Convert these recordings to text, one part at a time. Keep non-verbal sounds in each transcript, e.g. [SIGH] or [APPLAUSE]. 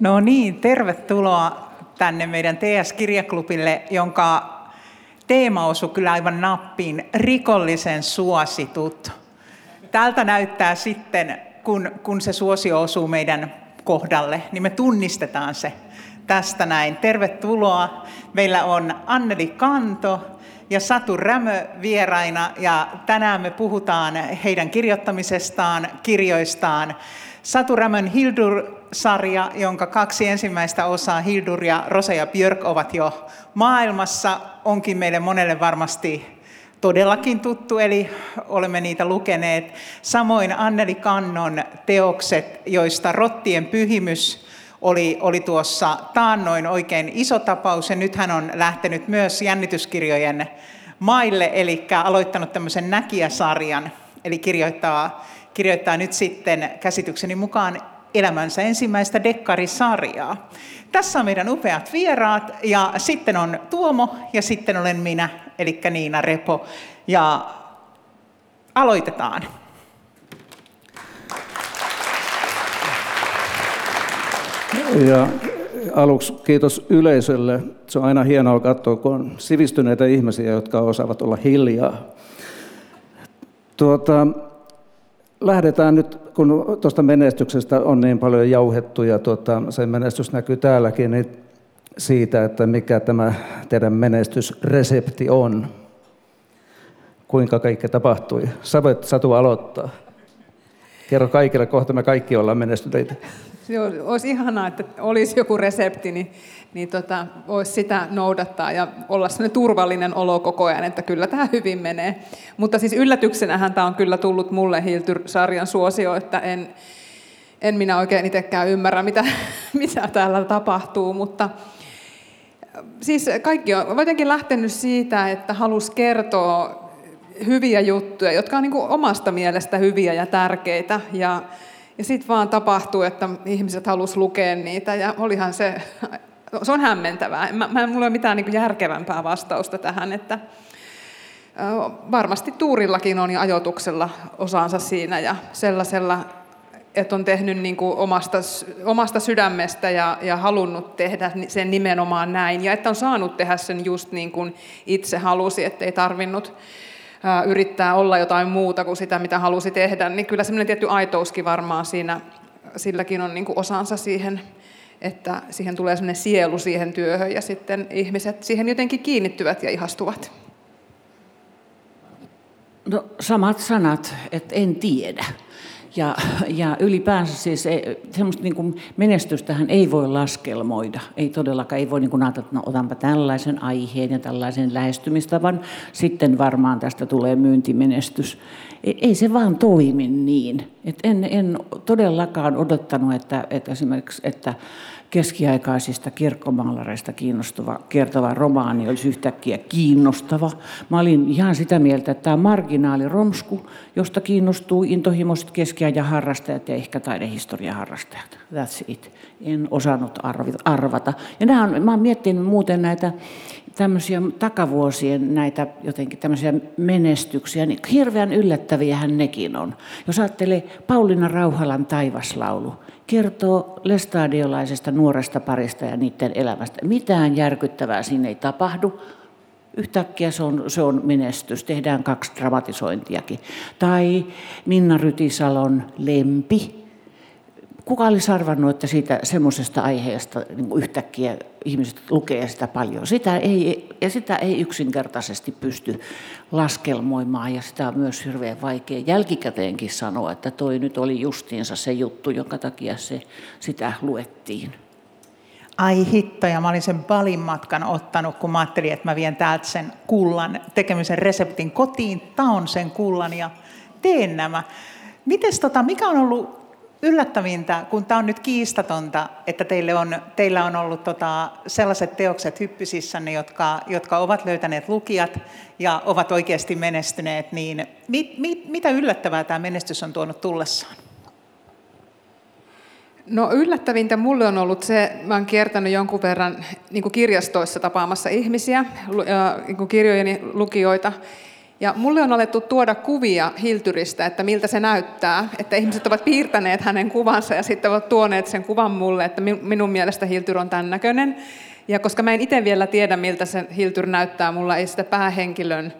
No niin, tervetuloa tänne meidän TS-kirjaklubille, jonka teema osui kyllä aivan nappiin, rikollisen suositut. Tältä näyttää sitten, kun, kun se suosio osuu meidän kohdalle, niin me tunnistetaan se tästä näin. Tervetuloa. Meillä on Anneli Kanto ja Satu Rämö vieraina ja tänään me puhutaan heidän kirjoittamisestaan, kirjoistaan. Satu Rämön Hildur-sarja, jonka kaksi ensimmäistä osaa, Hildur ja Rosa ja Björk, ovat jo maailmassa, onkin meille monelle varmasti todellakin tuttu, eli olemme niitä lukeneet. Samoin Anneli Kannon teokset, joista Rottien pyhimys oli, oli tuossa taannoin oikein iso tapaus, ja nyt hän on lähtenyt myös jännityskirjojen maille, eli aloittanut tämmöisen näkijäsarjan, eli kirjoittaa, kirjoittaa nyt sitten käsitykseni mukaan elämänsä ensimmäistä dekkarisarjaa. Tässä on meidän upeat vieraat, ja sitten on Tuomo, ja sitten olen minä, eli Niina Repo, ja aloitetaan. Ja aluksi kiitos yleisölle. Se on aina hienoa katsoa, kun on sivistyneitä ihmisiä, jotka osaavat olla hiljaa. Tuota, lähdetään nyt, kun tuosta menestyksestä on niin paljon jauhettu ja tuota, se menestys näkyy täälläkin, niin siitä, että mikä tämä teidän menestysresepti on. Kuinka kaikki tapahtui. Sä voit Satu aloittaa. Kerro kaikille, kohta me kaikki ollaan menestyneitä. Se olisi ihanaa, että olisi joku resepti, niin, niin tota, voisi sitä noudattaa ja olla sellainen turvallinen olo koko ajan, että kyllä tämä hyvin menee. Mutta siis yllätyksenähän tämä on kyllä tullut mulle Hiltyr-sarjan suosio, että en, en minä oikein itsekään ymmärrä, mitä, [LAUGHS] mitä täällä tapahtuu, mutta siis kaikki on jotenkin lähtenyt siitä, että halus kertoa hyviä juttuja, jotka on niin omasta mielestä hyviä ja tärkeitä. Ja, ja sitten vaan tapahtuu, että ihmiset halus lukea niitä ja olihan se, se on hämmentävää. Mä, mä, mulla ole mitään niin järkevämpää vastausta tähän, että varmasti tuurillakin on ajoituksella osaansa siinä ja sellaisella, että on tehnyt niin kuin omasta, omasta sydämestä ja, ja halunnut tehdä sen nimenomaan näin ja että on saanut tehdä sen just niin kuin itse halusi, ettei tarvinnut yrittää olla jotain muuta kuin sitä, mitä halusi tehdä, niin kyllä semmoinen tietty aitouskin varmaan siinä, silläkin on niin kuin osansa siihen, että siihen tulee semmoinen sielu siihen työhön ja sitten ihmiset siihen jotenkin kiinnittyvät ja ihastuvat. No samat sanat, että en tiedä. Ja, ja ylipäänsä siis semmoista niin kuin menestystähän ei voi laskelmoida. Ei todellakaan, ei voi niin kuin ajatella, että no otanpa tällaisen aiheen ja tällaisen lähestymistavan, sitten varmaan tästä tulee myyntimenestys. Ei, ei se vaan toimi niin. Et en, en todellakaan odottanut, että, että esimerkiksi, että keskiaikaisista kirkkomaalareista kiinnostava, kertova romaani olisi yhtäkkiä kiinnostava. Mä olin ihan sitä mieltä, että tämä marginaali romsku, josta kiinnostuu intohimoiset keskiajan harrastajat ja ehkä taidehistorian harrastajat. That's it. En osannut arvata. Ja nämä on, mä oon miettinyt muuten näitä tämmöisiä takavuosien näitä jotenkin tämmöisiä menestyksiä, niin hirveän yllättäviähän nekin on. Jos ajattelee Pauliina Rauhalan taivaslaulu, kertoo lestadiolaisesta nuoresta parista ja niiden elämästä. Mitään järkyttävää siinä ei tapahdu. Yhtäkkiä se on, se on menestys. Tehdään kaksi dramatisointiakin. Tai Minna Rytisalon Lempi. Kuka olisi arvannut, että siitä semmoisesta aiheesta niin yhtäkkiä ihmiset lukee sitä paljon. Sitä ei, ja sitä ei yksinkertaisesti pysty laskelmoimaan ja sitä on myös hirveän vaikea jälkikäteenkin sanoa, että toi nyt oli justiinsa se juttu, jonka takia se, sitä luettiin. Ai hitto, ja mä olin sen balin matkan ottanut, kun mä ajattelin, että mä vien täältä sen kullan tekemisen reseptin kotiin, taon sen kullan ja teen nämä. Mites tota, mikä on ollut yllättävintä, kun tämä on nyt kiistatonta, että teille on, teillä on ollut tota, sellaiset teokset hyppysissänne, jotka, jotka ovat löytäneet lukijat ja ovat oikeasti menestyneet, niin mit, mit, mitä yllättävää tämä menestys on tuonut tullessaan? No yllättävintä mulle on ollut se, mä oon kiertänyt jonkun verran niin kirjastoissa tapaamassa ihmisiä, niin kirjojeni lukijoita, Ja mulle on alettu tuoda kuvia Hiltyristä, että miltä se näyttää. Että ihmiset ovat piirtäneet hänen kuvansa ja sitten ovat tuoneet sen kuvan mulle, että minun mielestä Hiltyr on tämän näköinen. Ja koska mä en itse vielä tiedä, miltä se Hiltyr näyttää, mulla ei sitä päähenkilön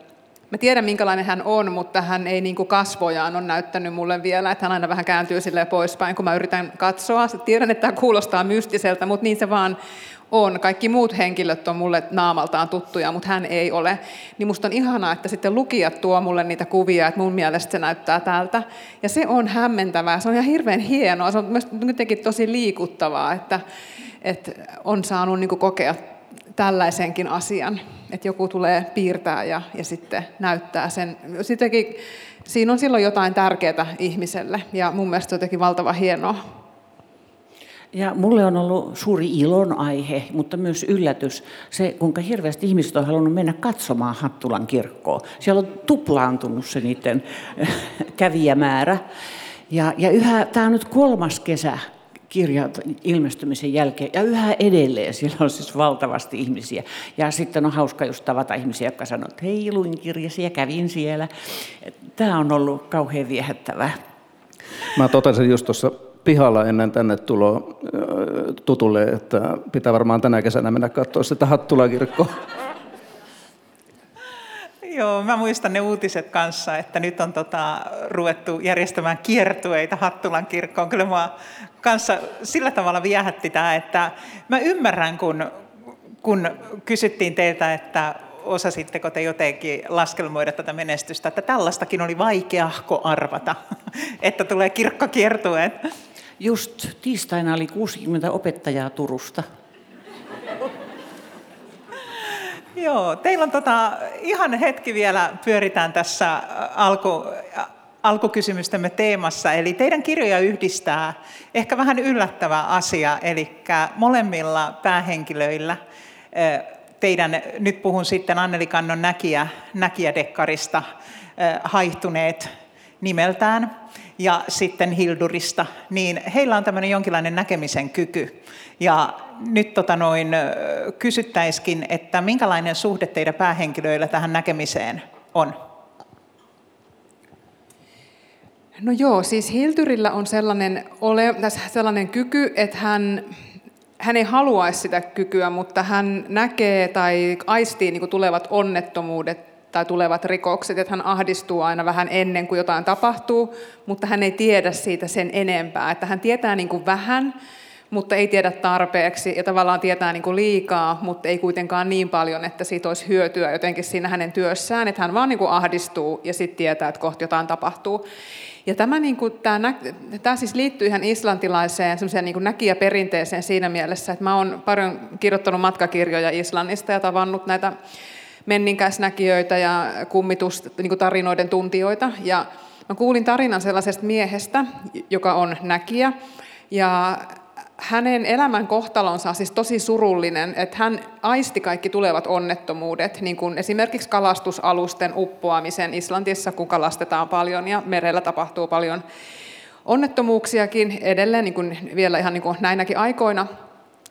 Mä tiedän, minkälainen hän on, mutta hän ei niin kuin kasvojaan on näyttänyt mulle vielä, että hän aina vähän kääntyy sille poispäin, kun mä yritän katsoa. Tiedän, että tämä kuulostaa mystiseltä, mutta niin se vaan on. Kaikki muut henkilöt on mulle naamaltaan tuttuja, mutta hän ei ole. Niin musta on ihanaa, että sitten lukijat tuo mulle niitä kuvia, että mun mielestä se näyttää tältä. Ja se on hämmentävää, se on ihan hirveän hienoa, se on myös jotenkin tosi liikuttavaa, että, että on saanut niin kokea tällaisenkin asian, että joku tulee piirtää ja, ja sitten näyttää sen. Sittenkin, siinä on silloin jotain tärkeää ihmiselle ja mun mielestä jotenkin valtava hienoa. Ja mulle on ollut suuri ilon aihe, mutta myös yllätys se, kuinka hirveästi ihmiset on halunnut mennä katsomaan Hattulan kirkkoa. Siellä on tuplaantunut se niiden kävijämäärä. Ja, ja yhä, tämä on nyt kolmas kesä, kirjan ilmestymisen jälkeen. Ja yhä edelleen siellä on siis valtavasti ihmisiä. Ja sitten on hauska just tavata ihmisiä, jotka sanoo, että hei, luin kirjasi ja kävin siellä. Tämä on ollut kauhean viehättävää. Mä totesin just tuossa pihalla ennen tänne tuloa tutulle, että pitää varmaan tänä kesänä mennä katsoa sitä Hattulakirkkoa. [LAUGHS] Joo, mä muistan ne uutiset kanssa, että nyt on tota, ruvettu järjestämään kiertueita Hattulan kirkkoon. Kyllä mua kanssa sillä tavalla viehätti tämä, että mä ymmärrän, kun, kun kysyttiin teiltä, että osasitteko te jotenkin laskelmoida tätä menestystä, että tällaistakin oli vaikeahko arvata, [LAUGHS] että tulee kirkkokiertueet. Just tiistaina oli 60 opettajaa Turusta. Joo, teillä on tota, ihan hetki vielä pyöritään tässä alku, alkukysymystemme teemassa. Eli teidän kirjoja yhdistää ehkä vähän yllättävä asia, eli molemmilla päähenkilöillä teidän, nyt puhun sitten Anneli Kannon näkijä, näkijädekkarista, haihtuneet nimeltään, ja sitten Hildurista, niin heillä on tämmöinen jonkinlainen näkemisen kyky. Ja nyt tota noin, kysyttäiskin, että minkälainen suhde teidän päähenkilöillä tähän näkemiseen on? No joo, siis Hiltyrillä on sellainen, ole, sellainen kyky, että hän, hän ei haluaisi sitä kykyä, mutta hän näkee tai aistii niin tulevat onnettomuudet tai tulevat rikokset, että hän ahdistuu aina vähän ennen kuin jotain tapahtuu, mutta hän ei tiedä siitä sen enempää. Että hän tietää niin kuin vähän, mutta ei tiedä tarpeeksi ja tavallaan tietää niin kuin liikaa, mutta ei kuitenkaan niin paljon, että siitä olisi hyötyä jotenkin siinä hänen työssään, että hän vaan niin kuin ahdistuu ja sitten tietää, että kohta jotain tapahtuu. Ja tämä, niin kuin, tämä, tämä siis liittyy ihan islantilaiseen niin kuin näkijäperinteeseen siinä mielessä, että mä olen paljon kirjoittanut matkakirjoja Islannista ja tavannut näitä menninkäisnäkijöitä ja kummitustarinoiden niin tuntijoita. Ja mä kuulin tarinan sellaisesta miehestä, joka on näkijä. Ja hänen elämän kohtalonsa on siis tosi surullinen, että hän aisti kaikki tulevat onnettomuudet, niin kuin esimerkiksi kalastusalusten uppoamisen Islantissa, kun kalastetaan paljon ja merellä tapahtuu paljon onnettomuuksiakin edelleen niin kuin vielä ihan niin kuin näinäkin aikoina.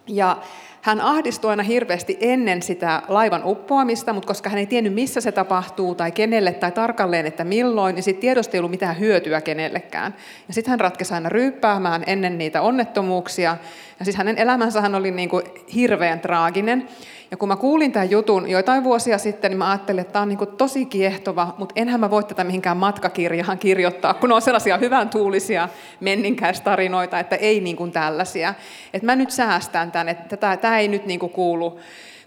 Ja hän ahdistui aina hirveästi ennen sitä laivan uppoamista, mutta koska hän ei tiennyt, missä se tapahtuu tai kenelle tai tarkalleen, että milloin, niin siitä tiedosta ei ollut mitään hyötyä kenellekään. Ja sitten hän ratkesi aina ryyppäämään ennen niitä onnettomuuksia. Ja siis hänen elämänsä oli niin kuin hirveän traaginen. Ja kun mä kuulin tämän jutun joitain vuosia sitten, niin mä ajattelin, että tämä on niin tosi kiehtova, mutta enhän mä voi tätä mihinkään matkakirjaan [LAUGHS] kirjoittaa, kun on sellaisia hyvän tuulisia menninkäistarinoita, että ei niin kuin tällaisia. Että mä nyt säästän tämän, että tämä, tämä ei nyt niin kuin kuulu,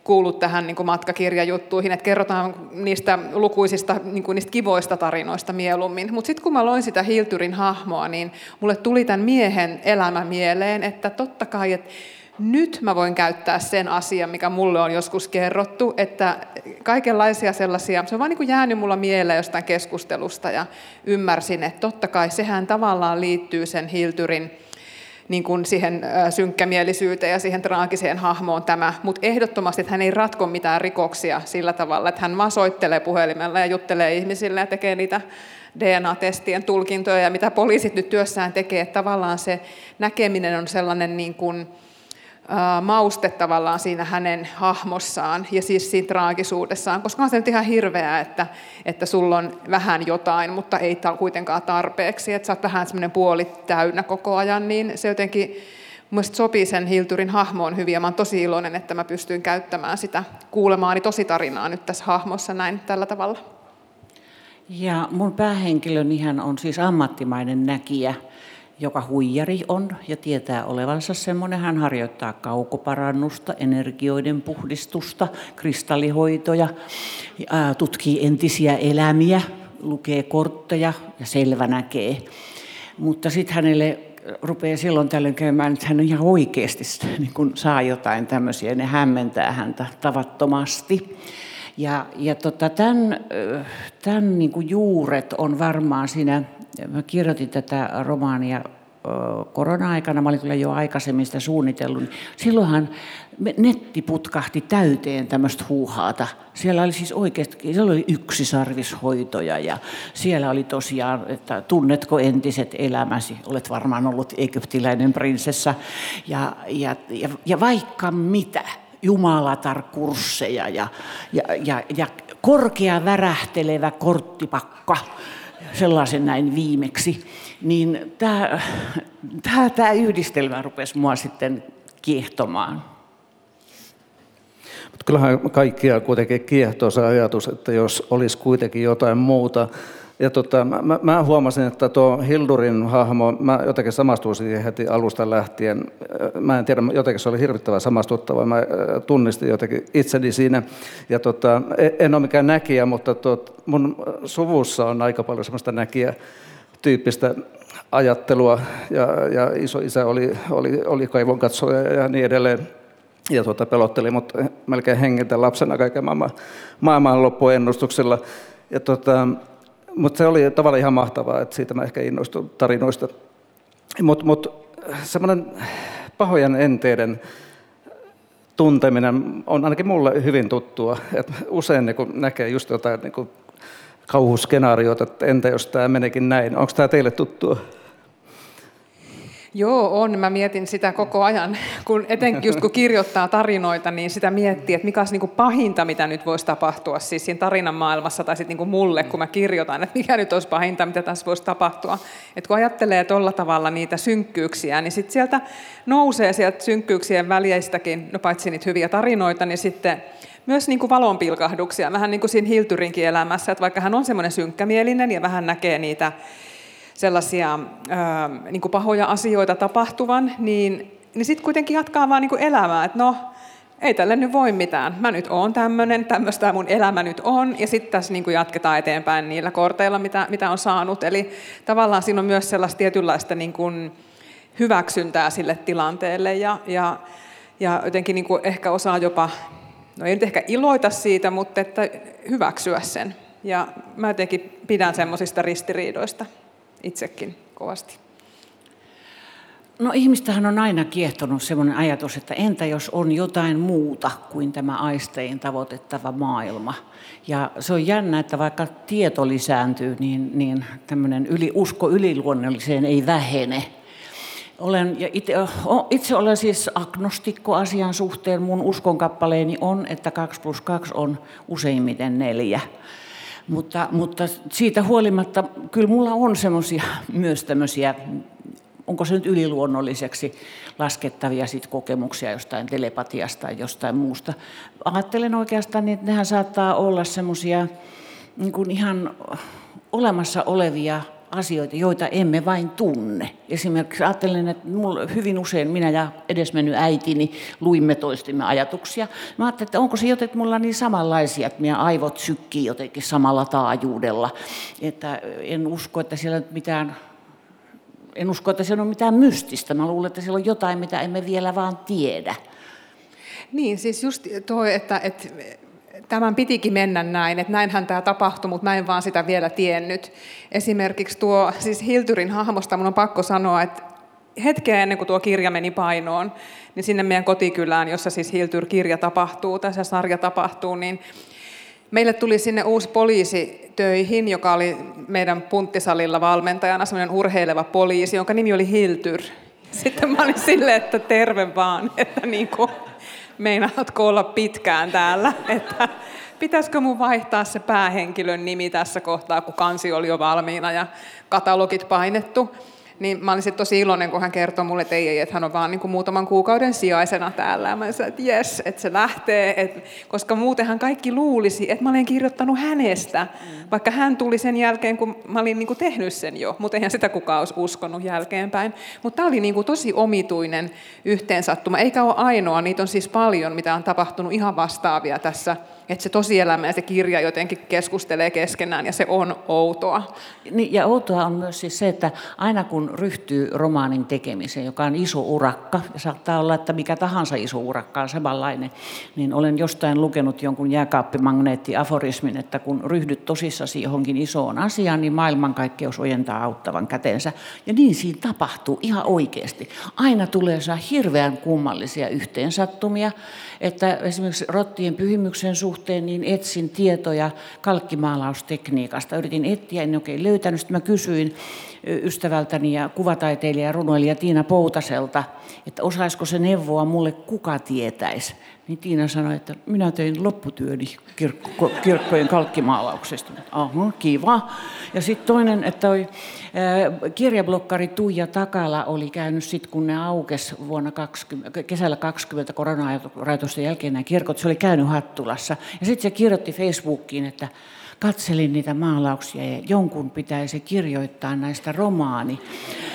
kuulu tähän niin matkakirjajuttuihin, että kerrotaan niistä lukuisista niin kuin niistä kivoista tarinoista mieluummin. Mutta sitten kun mä loin sitä Hiltyrin hahmoa, niin mulle tuli tämän miehen elämä mieleen, että totta kai, että nyt mä voin käyttää sen asian, mikä mulle on joskus kerrottu, että kaikenlaisia sellaisia, se on vaan niin kuin jäänyt mulla mieleen jostain keskustelusta ja ymmärsin, että totta kai sehän tavallaan liittyy sen Hiltyrin niin kuin siihen synkkämielisyyteen ja siihen traagiseen hahmoon tämä, mutta ehdottomasti, että hän ei ratko mitään rikoksia sillä tavalla, että hän vaan soittelee puhelimella ja juttelee ihmisille ja tekee niitä DNA-testien tulkintoja ja mitä poliisit nyt työssään tekee, että tavallaan se näkeminen on sellainen niin kuin, mauste tavallaan siinä hänen hahmossaan ja siis siinä traagisuudessaan, koska on se nyt ihan hirveää, että, että sulla on vähän jotain, mutta ei kuitenkaan tarpeeksi, että sä oot vähän semmoinen puoli täynnä koko ajan, niin se jotenkin Mielestäni sopii sen Hilturin hahmoon hyvin. Ja mä olen tosi iloinen, että mä pystyin käyttämään sitä kuulemaani tositarinaa nyt tässä hahmossa näin tällä tavalla. Ja mun päähenkilöni hän on siis ammattimainen näkijä, joka huijari on ja tietää olevansa semmoinen. Hän harjoittaa kaukoparannusta, energioiden puhdistusta, kristallihoitoja, tutkii entisiä elämiä, lukee kortteja ja selvä näkee. Mutta sitten hänelle rupeaa silloin tällöin käymään, että hän ihan oikeasti [LAUGHS] niin kun saa jotain tämmöisiä, ne hämmentää häntä tavattomasti. Ja, ja tota, tämän, tämän niin juuret on varmaan siinä, mä kirjoitin tätä romaania korona-aikana, mä olin kyllä jo aikaisemmin sitä suunnitellut, niin silloinhan netti putkahti täyteen tämmöistä huuhaata. Siellä oli siis oikeasti, siellä oli yksisarvishoitoja ja siellä oli tosiaan, että tunnetko entiset elämäsi, olet varmaan ollut egyptiläinen prinsessa. Ja, ja, ja, ja vaikka mitä jumalatar-kursseja ja, ja, ja, ja korkea värähtelevä korttipakka, sellaisen näin viimeksi, niin tämä, tämä, tämä yhdistelmä rupesi mua sitten kiehtomaan. Mutta kyllähän kaikkia kuitenkin kiehtoo se ajatus, että jos olisi kuitenkin jotain muuta, ja tota, mä, mä huomasin, että tuo Hildurin hahmo, mä jotenkin samastuin siihen heti alusta lähtien. Mä en tiedä, jotenkin se oli hirvittävän samastuttava. Mä tunnistin jotenkin itseni siinä. Ja tota, e, en ole mikään näkijä, mutta tuot, mun suvussa on aika paljon semmoista näkijä tyyppistä ajattelua. Ja, ja iso isä oli, oli, oli kaivon katsoja ja niin edelleen ja tuota, pelotteli mut melkein hengiltä lapsena kaiken maailman, maailmanloppuennustuksilla. Ja tuota, mutta se oli tavallaan ihan mahtavaa, että siitä mä ehkä innostuin tarinoista. Mutta mut, semmoinen pahojen enteiden tunteminen on ainakin mulle hyvin tuttua. Et usein niin näkee just jotain niin kauhuskenaarioita, että entä jos tämä menekin näin. Onko tämä teille tuttua? Joo, on. Mä mietin sitä koko ajan, kun etenkin just kun kirjoittaa tarinoita, niin sitä miettii, että mikä olisi niin kuin pahinta, mitä nyt voisi tapahtua siis siinä tarinan maailmassa, tai sitten niin mulle, kun mä kirjoitan, että mikä nyt olisi pahinta, mitä tässä voisi tapahtua. Et kun ajattelee tuolla tavalla niitä synkkyyksiä, niin sitten sieltä nousee sieltä synkkyyksien väljeistäkin, no paitsi niitä hyviä tarinoita, niin sitten myös niin kuin valonpilkahduksia, vähän niin kuin siinä Hilturinkin elämässä, että vaikka hän on semmoinen synkkämielinen ja vähän näkee niitä sellaisia ää, niin kuin pahoja asioita tapahtuvan, niin, niin sitten kuitenkin jatkaa vaan niin kuin elämää, että no, ei tälle nyt voi mitään. Mä nyt oon tämmöinen, tämmöistä mun elämä nyt on, ja sitten tässä niin kuin jatketaan eteenpäin niillä korteilla, mitä, mitä on saanut. Eli tavallaan siinä on myös sellaista tietynlaista niin kuin hyväksyntää sille tilanteelle, ja, ja, ja jotenkin niin kuin ehkä osaa jopa, no ei nyt ehkä iloita siitä, mutta että hyväksyä sen. Ja mä jotenkin pidän semmoisista ristiriidoista itsekin kovasti. No ihmistähän on aina kiehtonut sellainen ajatus, että entä jos on jotain muuta kuin tämä aistein tavoitettava maailma. Ja se on jännä, että vaikka tieto lisääntyy, niin, niin tämmöinen yli, usko yliluonnolliseen ei vähene. Olen, ja itse, itse olen siis agnostikko asian suhteen. Mun uskonkappaleeni on, että 2 plus 2 on useimmiten neljä. Mutta, mutta siitä huolimatta, kyllä mulla on semmoisia [LAUGHS] myös tämmöisiä, onko se nyt yliluonnolliseksi laskettavia sit kokemuksia jostain telepatiasta tai jostain muusta. Ajattelen oikeastaan, että nehän saattaa olla semmoisia niin ihan olemassa olevia asioita, joita emme vain tunne. Esimerkiksi ajattelen, että mulla hyvin usein minä ja edesmennyt äitini luimme toistimme ajatuksia. Mä ajattelin, että onko se jotenkin mulla niin samanlaisia, että meidän aivot sykkii jotenkin samalla taajuudella. Että en usko, että siellä mitään en usko, että siellä on mitään mystistä. Mä luulen, että siellä on jotain, mitä emme vielä vaan tiedä. Niin, siis just tuo, että, että tämän pitikin mennä näin, että näinhän tämä tapahtui, mutta mä en vaan sitä vielä tiennyt. Esimerkiksi tuo, siis Hilturin hahmosta mun on pakko sanoa, että hetkeä ennen kuin tuo kirja meni painoon, niin sinne meidän kotikylään, jossa siis Hiltyr-kirja tapahtuu, tässä sarja tapahtuu, niin meille tuli sinne uusi poliisi töihin, joka oli meidän punttisalilla valmentajana, semmoinen urheileva poliisi, jonka nimi oli Hiltyr. Sitten mä olin silleen, että terve vaan, että niin kuin, meinaatko olla pitkään täällä, että pitäisikö mun vaihtaa se päähenkilön nimi tässä kohtaa, kun kansi oli jo valmiina ja katalogit painettu. Niin mä olin tosi iloinen, kun hän kertoi mulle, että ei, ei että hän on vaan niin kuin muutaman kuukauden sijaisena täällä. Ja mä sanoin, että jes, että se lähtee, että, koska muutenhan kaikki luulisi, että mä olen kirjoittanut hänestä, vaikka hän tuli sen jälkeen, kun mä olin niin kuin tehnyt sen jo, mutta eihän sitä kukaan olisi uskonut jälkeenpäin. Mutta tämä oli niin kuin tosi omituinen yhteensattuma, eikä ole ainoa, niitä on siis paljon, mitä on tapahtunut ihan vastaavia tässä että se tosielämä ja se kirja jotenkin keskustelee keskenään ja se on outoa. Niin, ja outoa on myös siis se, että aina kun ryhtyy romaanin tekemiseen, joka on iso urakka, ja saattaa olla, että mikä tahansa iso urakka on samanlainen, niin olen jostain lukenut jonkun jääkaappimagneetti-aforismin, että kun ryhdyt tosissasi johonkin isoon asiaan, niin maailmankaikkeus ojentaa auttavan käteensä. Ja niin siinä tapahtuu ihan oikeasti. Aina tulee saa hirveän kummallisia yhteensattumia, että esimerkiksi rottien pyhimyksen suhteen niin etsin tietoja kalkkimaalaustekniikasta. Yritin etsiä, en oikein löytänyt. Sitten mä kysyin ystävältäni ja kuvataiteilija ja runoilija Tiina Poutaselta, että osaisiko se neuvoa mulle, kuka tietäisi. Niin Tiina sanoi, että minä tein lopputyöni kirkko, kirkkojen kalkkimaalauksesta. Aha, kiva. Ja sitten toinen, että toi, kirjablokkari Tuija Takala oli käynyt sitten, kun ne aukes vuonna 20, kesällä 20 korona-rajoitusten jälkeen nämä kirkot, se oli käynyt Hattulassa. Ja sitten se kirjoitti Facebookiin, että katselin niitä maalauksia ja jonkun pitäisi kirjoittaa näistä romaani.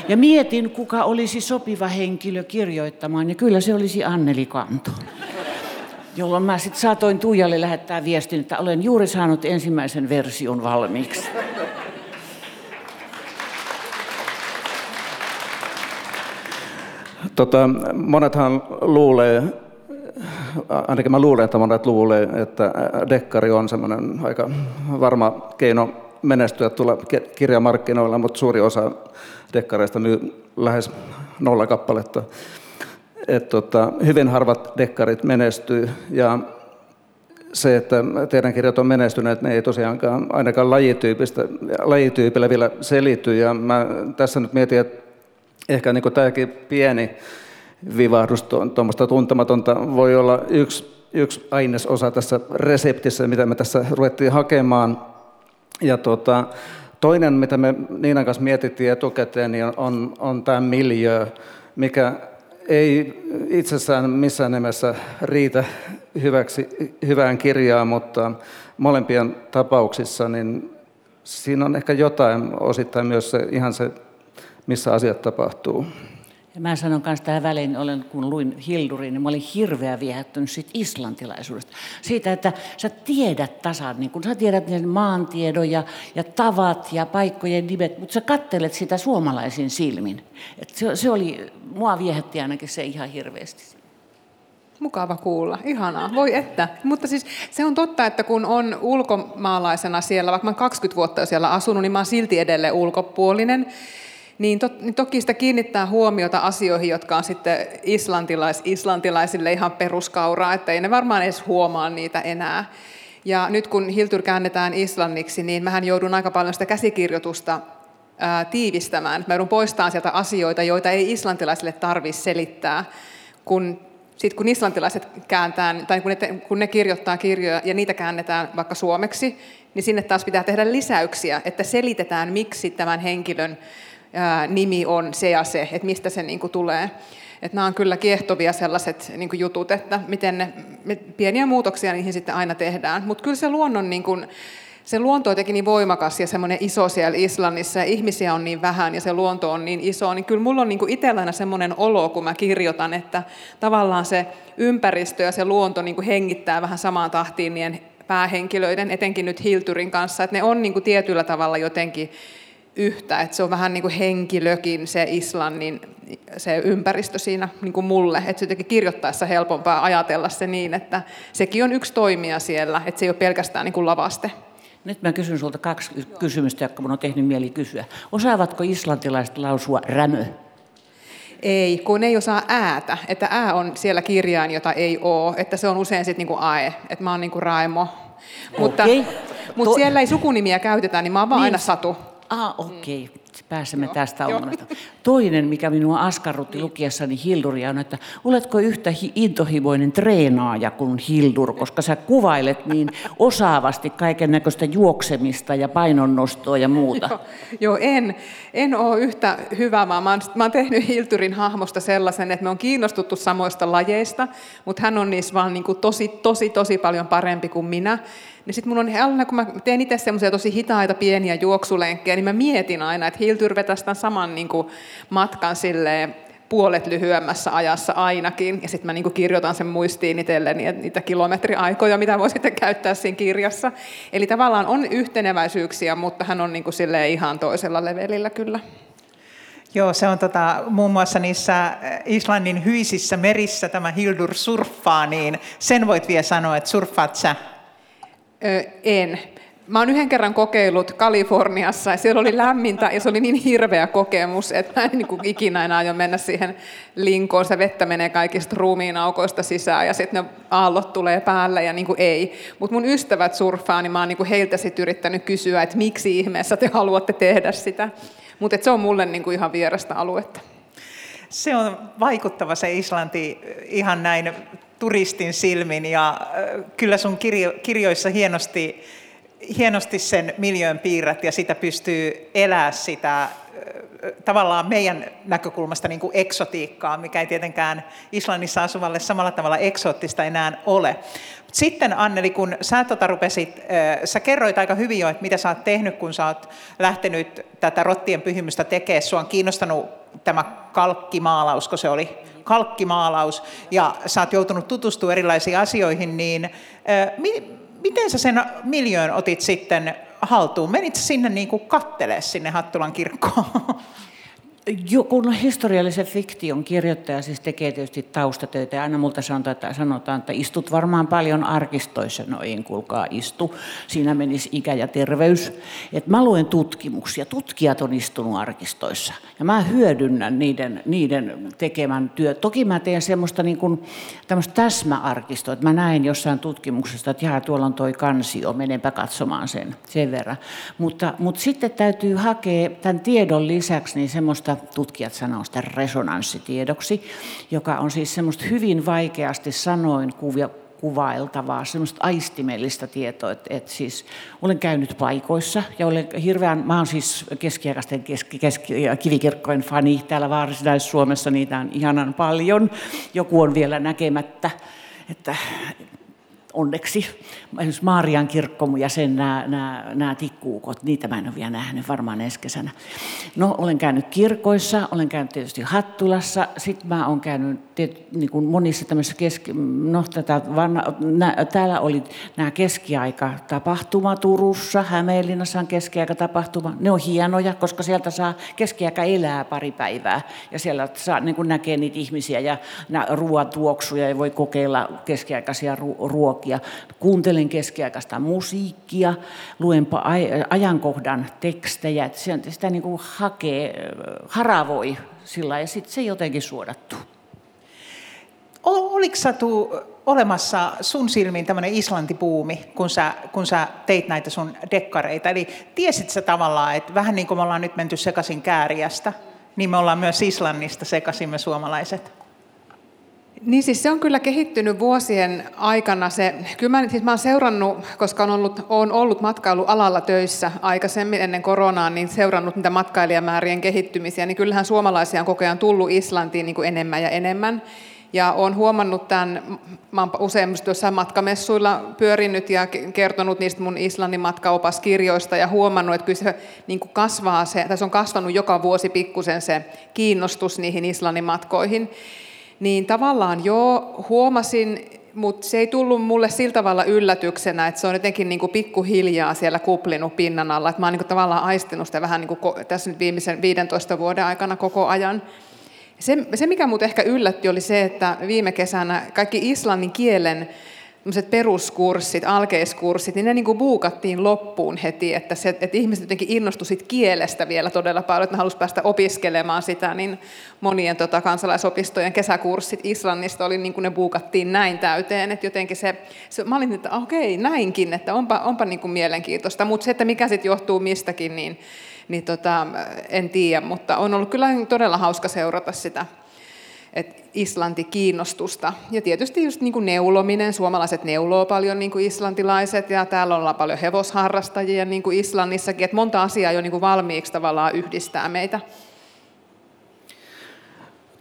Ja mietin, kuka olisi sopiva henkilö kirjoittamaan, ja kyllä se olisi Anneli Kanto. Jolloin mä sitten saatoin Tuijalle lähettää viestin, että olen juuri saanut ensimmäisen version valmiiksi. Tota, monethan luulee, ainakin mä luulen, että monet luulee, että dekkari on semmoinen aika varma keino menestyä tulla kirjamarkkinoilla, mutta suuri osa dekkareista myy lähes nolla kappaletta. Et tota, hyvin harvat dekkarit menestyy ja se, että teidän kirjat on menestyneet, ne ei tosiaankaan ainakaan lajityypistä, lajityypillä vielä selity. Ja mä tässä nyt mietin, että ehkä niin tämäkin pieni vivahdus tuommoista tuntematonta voi olla yksi, yksi ainesosa tässä reseptissä, mitä me tässä ruvettiin hakemaan. Ja tuota, toinen, mitä me Niinan kanssa mietittiin etukäteen, niin on, on tämä miljö, mikä ei itsessään missään nimessä riitä hyväksi, hyvään kirjaan, mutta molempien tapauksissa niin siinä on ehkä jotain osittain myös se, ihan se, missä asiat tapahtuu. Ja mä sanon myös tähän väliin, olen, kun luin Hildurin, niin mä olin hirveä viehättynyt siitä islantilaisuudesta. Siitä, että sä tiedät tasan, niin kun sä tiedät ne maantiedon ja, ja tavat ja paikkojen nimet, mutta sä kattelet sitä suomalaisin silmin. Et se, se oli, mua viehätti ainakin se ihan hirveästi. Mukava kuulla, ihanaa, voi että. Mutta siis se on totta, että kun on ulkomaalaisena siellä, vaikka mä 20 vuotta siellä asunut, niin mä oon silti edelleen ulkopuolinen niin, to, niin toki sitä kiinnittää huomiota asioihin, jotka on sitten islantilais, islantilaisille ihan peruskauraa, että ei ne varmaan edes huomaa niitä enää. Ja nyt kun Hiltur käännetään islanniksi, niin mähän joudun aika paljon sitä käsikirjoitusta ää, tiivistämään. Mä joudun poistamaan sieltä asioita, joita ei islantilaisille tarvitse selittää, kun sitten kun islantilaiset kääntää, tai kun ne, kun ne kirjoittaa kirjoja ja niitä käännetään vaikka suomeksi, niin sinne taas pitää tehdä lisäyksiä, että selitetään, miksi tämän henkilön nimi on se ja se, että mistä se niin kuin tulee. Että nämä on kyllä kiehtovia sellaiset niin kuin jutut, että miten ne, pieniä muutoksia niihin sitten aina tehdään. Mutta kyllä se luonnon, niin kuin, se luonto on jotenkin niin voimakas ja semmoinen iso siellä Islannissa ja ihmisiä on niin vähän ja se luonto on niin iso, niin kyllä mulla on niin itsellä semmoinen olo, kun mä kirjoitan, että tavallaan se ympäristö ja se luonto niin hengittää vähän samaan tahtiin niiden päähenkilöiden, etenkin nyt Hilturin kanssa, että ne on niin tietyllä tavalla jotenkin yhtä, että se on vähän niin kuin henkilökin se Islannin se ympäristö siinä niin kuin mulle, että se jotenkin kirjoittaessa helpompaa ajatella se niin, että sekin on yksi toimija siellä, että se ei ole pelkästään niin kuin lavaste. Nyt mä kysyn sinulta kaksi kysymystä, jotka minun on tehnyt mieli kysyä. Osaavatko islantilaiset lausua rämö? Ei, kun ei osaa äätä. Että ää on siellä kirjain, jota ei ole. Että se on usein sitten niin kuin ae. Että mä oon niin kuin Raimo. Mutta, okay. mutta siellä ei sukunimiä käytetä, niin mä oon vaan niin. aina Satu. Ah, okei. Okay. pääsemme Joo. tästä ongelmasta. Toinen, mikä minua askarrutti lukiessani Hilduria, on, että oletko yhtä intohimoinen treenaaja kuin Hildur, koska sä kuvailet niin osaavasti kaiken näköistä juoksemista ja painonnostoa ja muuta. Joo, jo, en. En ole yhtä hyvä, vaan mä oon, mä oon tehnyt Hildurin hahmosta sellaisen, että me on kiinnostuttu samoista lajeista, mutta hän on niissä vaan niin kuin tosi, tosi, tosi paljon parempi kuin minä niin sitten mun on aina, kun mä teen itse semmoisia tosi hitaita pieniä juoksulenkkejä, niin mä mietin aina, että Hiltyr vetäisi tämän saman niin kuin matkan silleen puolet lyhyemmässä ajassa ainakin, ja sitten mä niin kirjoitan sen muistiin itselleni, että niitä kilometriaikoja, mitä voi sitten käyttää siinä kirjassa. Eli tavallaan on yhteneväisyyksiä, mutta hän on niin kuin ihan toisella levelillä kyllä. Joo, se on tota, muun muassa niissä Islannin hyisissä merissä tämä Hildur surffaa, niin sen voit vielä sanoa, että surffaat sä En. Mä oon yhden kerran kokeillut Kaliforniassa ja siellä oli lämmintä ja se oli niin hirveä kokemus, että mä en niin kuin ikinä enää aio mennä siihen linkoon. Se vettä menee kaikista ruumiin aukoista sisään ja sitten ne aallot tulee päälle ja niin kuin ei. Mutta mun ystävät surffaa, niin mä oon niin kuin heiltä sit yrittänyt kysyä, että miksi ihmeessä te haluatte tehdä sitä. Mutta se on mulle niin kuin ihan vierasta aluetta. Se on vaikuttava se Islanti ihan näin turistin silmin ja kyllä sun kirjo, kirjoissa hienosti, hienosti sen miljöön piirrät ja sitä pystyy elää sitä tavallaan meidän näkökulmasta niin kuin eksotiikkaa, mikä ei tietenkään Islannissa asuvalle samalla tavalla eksoottista enää ole. Sitten Anneli, kun sä tota rupesit, sä kerroit aika hyvin jo, että mitä sä oot tehnyt, kun sä oot lähtenyt tätä rottien pyhimystä tekemään. Sua on kiinnostanut tämä kalkkimaalaus, kun se oli kalkkimaalaus, ja sä oot joutunut tutustumaan erilaisiin asioihin, niin mi- miten sä sen miljöön otit sitten haltuun? Menit sinne niin kuin kattelee sinne Hattulan kirkkoon? [LAUGHS] kun historiallisen fiktion kirjoittaja siis tekee tietysti taustatöitä ja aina multa sanotaan, että, sanotaan, että istut varmaan paljon arkistoissa. No en kuulkaa istu. Siinä menisi ikä ja terveys. Et mä luen tutkimuksia. Tutkijat on istunut arkistoissa. Ja mä hyödynnän niiden, niiden tekemän työ. Toki mä teen semmoista niin kuin, täsmäarkistoa, että mä näen jossain tutkimuksesta, että jaa, tuolla on toi kansio, menenpä katsomaan sen sen verran. Mutta, mutta sitten täytyy hakea tämän tiedon lisäksi niin semmoista tutkijat sanoo sitä resonanssitiedoksi, joka on siis semmoista hyvin vaikeasti sanoin kuvia, kuvailtavaa, semmoista aistimellista tietoa, että, että siis olen käynyt paikoissa ja olen hirveän, mä olen siis keskiaikaisten keski, keski, kivikirkkojen fani täällä Varsinais-Suomessa, niitä on ihanan paljon, joku on vielä näkemättä, että onneksi. Esimerkiksi Maarian kirkko ja sen nämä, nämä, nämä tikkuukot, niitä mä en ole vielä nähnyt varmaan ensi kesänä. No, olen käynyt kirkoissa, olen käynyt tietysti Hattulassa, sitten mä olen käynyt tiety, niin kuin monissa tämmöisissä keski... No, tätä vanha, nä, täällä oli nämä keskiaika-tapahtuma Turussa, Hämeenlinnassa on keskiaika-tapahtuma. Ne on hienoja, koska sieltä saa keskiaika elää pari päivää ja siellä saa, niin kuin näkee niitä ihmisiä ja ruoan tuoksuja ja voi kokeilla keskiaikaisia ruokia musiikkia. Kuuntelen keskiaikaista musiikkia, luenpa ajankohdan tekstejä, että sitä niin kuin hakee, haravoi sillä ja sitten se jotenkin suodattuu. Oliko Satu olemassa sun silmiin tämmöinen islantipuumi, kun sä, kun sä teit näitä sun dekkareita? Eli tiesit sä tavallaan, että vähän niin kuin me ollaan nyt menty sekaisin kääriästä, niin me ollaan myös Islannista sekaisin me suomalaiset? Niin siis se on kyllä kehittynyt vuosien aikana. Se, kyllä mä, siis mä olen seurannut, koska olen ollut, olen ollut matkailualalla töissä aikaisemmin ennen koronaa, niin seurannut niitä matkailijamäärien kehittymisiä, niin kyllähän suomalaisia on koko ajan tullut Islantiin niin kuin enemmän ja enemmän. Ja olen huomannut tämän, mä olen usein tuossa matkamessuilla pyörinyt ja kertonut niistä mun Islannin matkaopaskirjoista ja huomannut, että kyllä se niin kuin kasvaa, se, tässä on kasvanut joka vuosi pikkusen se kiinnostus niihin Islannin matkoihin niin tavallaan joo, huomasin, mutta se ei tullut mulle sillä tavalla yllätyksenä, että se on jotenkin niin kuin pikkuhiljaa siellä kuplinut pinnan alla. Että mä oon niin kuin tavallaan aistinut sitä vähän niin kuin tässä nyt viimeisen 15 vuoden aikana koko ajan. Se, se mikä mut ehkä yllätti, oli se, että viime kesänä kaikki islannin kielen peruskurssit, alkeiskurssit, niin ne niin kuin buukattiin loppuun heti, että, se, että ihmiset jotenkin innostuivat kielestä vielä todella paljon, että ne halusivat päästä opiskelemaan sitä, niin monien tota, kansalaisopistojen kesäkurssit Islannista oli niin kuin ne buukattiin näin täyteen, että jotenkin se, se mä olin, että okei, näinkin, että onpa, onpa niin kuin mielenkiintoista, mutta se, että mikä sitten johtuu mistäkin, niin niin tota, en tiedä, mutta on ollut kyllä todella hauska seurata sitä että Islanti-kiinnostusta. Ja tietysti just niin kuin neulominen, suomalaiset neuloo paljon niin kuin islantilaiset, ja täällä ollaan paljon hevosharrastajia niin kuin Islannissakin, että monta asiaa jo niin kuin valmiiksi tavallaan yhdistää meitä.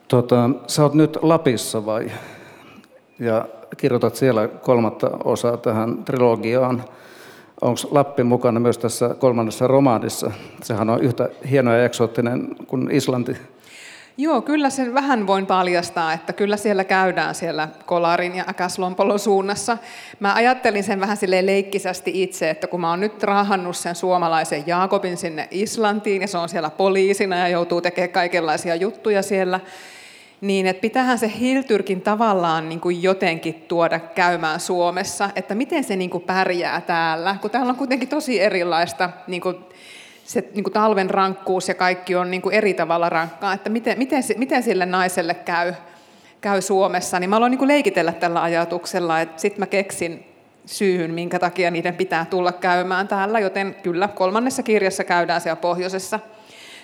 Tota, sä oot nyt Lapissa vai? Ja kirjoitat siellä kolmatta osaa tähän trilogiaan. Onko Lappi mukana myös tässä kolmannessa romaanissa? Sehän on yhtä hieno ja eksoottinen kuin Islanti. Joo, kyllä sen vähän voin paljastaa, että kyllä siellä käydään siellä Kolarin ja Äkäslompolon suunnassa. Mä ajattelin sen vähän sille leikkisästi itse, että kun mä oon nyt rahannut sen suomalaisen Jaakobin sinne Islantiin ja se on siellä poliisina ja joutuu tekemään kaikenlaisia juttuja siellä, niin että pitähän se Hiltyrkin tavallaan niin kuin jotenkin tuoda käymään Suomessa, että miten se niin kuin pärjää täällä, kun täällä on kuitenkin tosi erilaista niin kuin se niin kuin talven rankkuus ja kaikki on niin kuin eri tavalla rankkaa, että miten, miten, miten sille naiselle käy, käy Suomessa, niin mä aloin niin kuin leikitellä tällä ajatuksella, että sitten mä keksin syyhyn, minkä takia niiden pitää tulla käymään täällä, joten kyllä kolmannessa kirjassa käydään siellä pohjoisessa,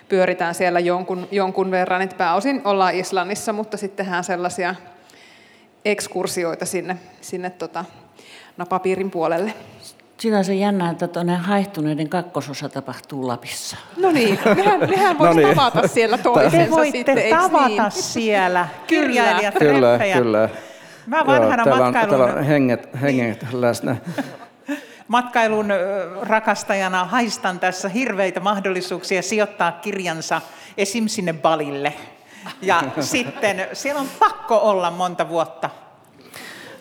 pyöritään siellä jonkun, jonkun verran, että pääosin ollaan Islannissa, mutta sitten tehdään sellaisia ekskursioita sinne, sinne tota, napapiirin puolelle. Se jännä, että tuonne haihtuneiden kakkososa tapahtuu Lapissa. No niin, mehän, mehän voisi no niin. tavata siellä toisensa Te voitte sitten, tavata niin? siellä, kirjailijat, Kyllä, kyllä. Mä vanhana Joo, täällä on, matkailun, täällä on henget, henget läsnä. matkailun rakastajana haistan tässä hirveitä mahdollisuuksia sijoittaa kirjansa esim. sinne Balille. Ja [LAUGHS] sitten siellä on pakko olla monta vuotta.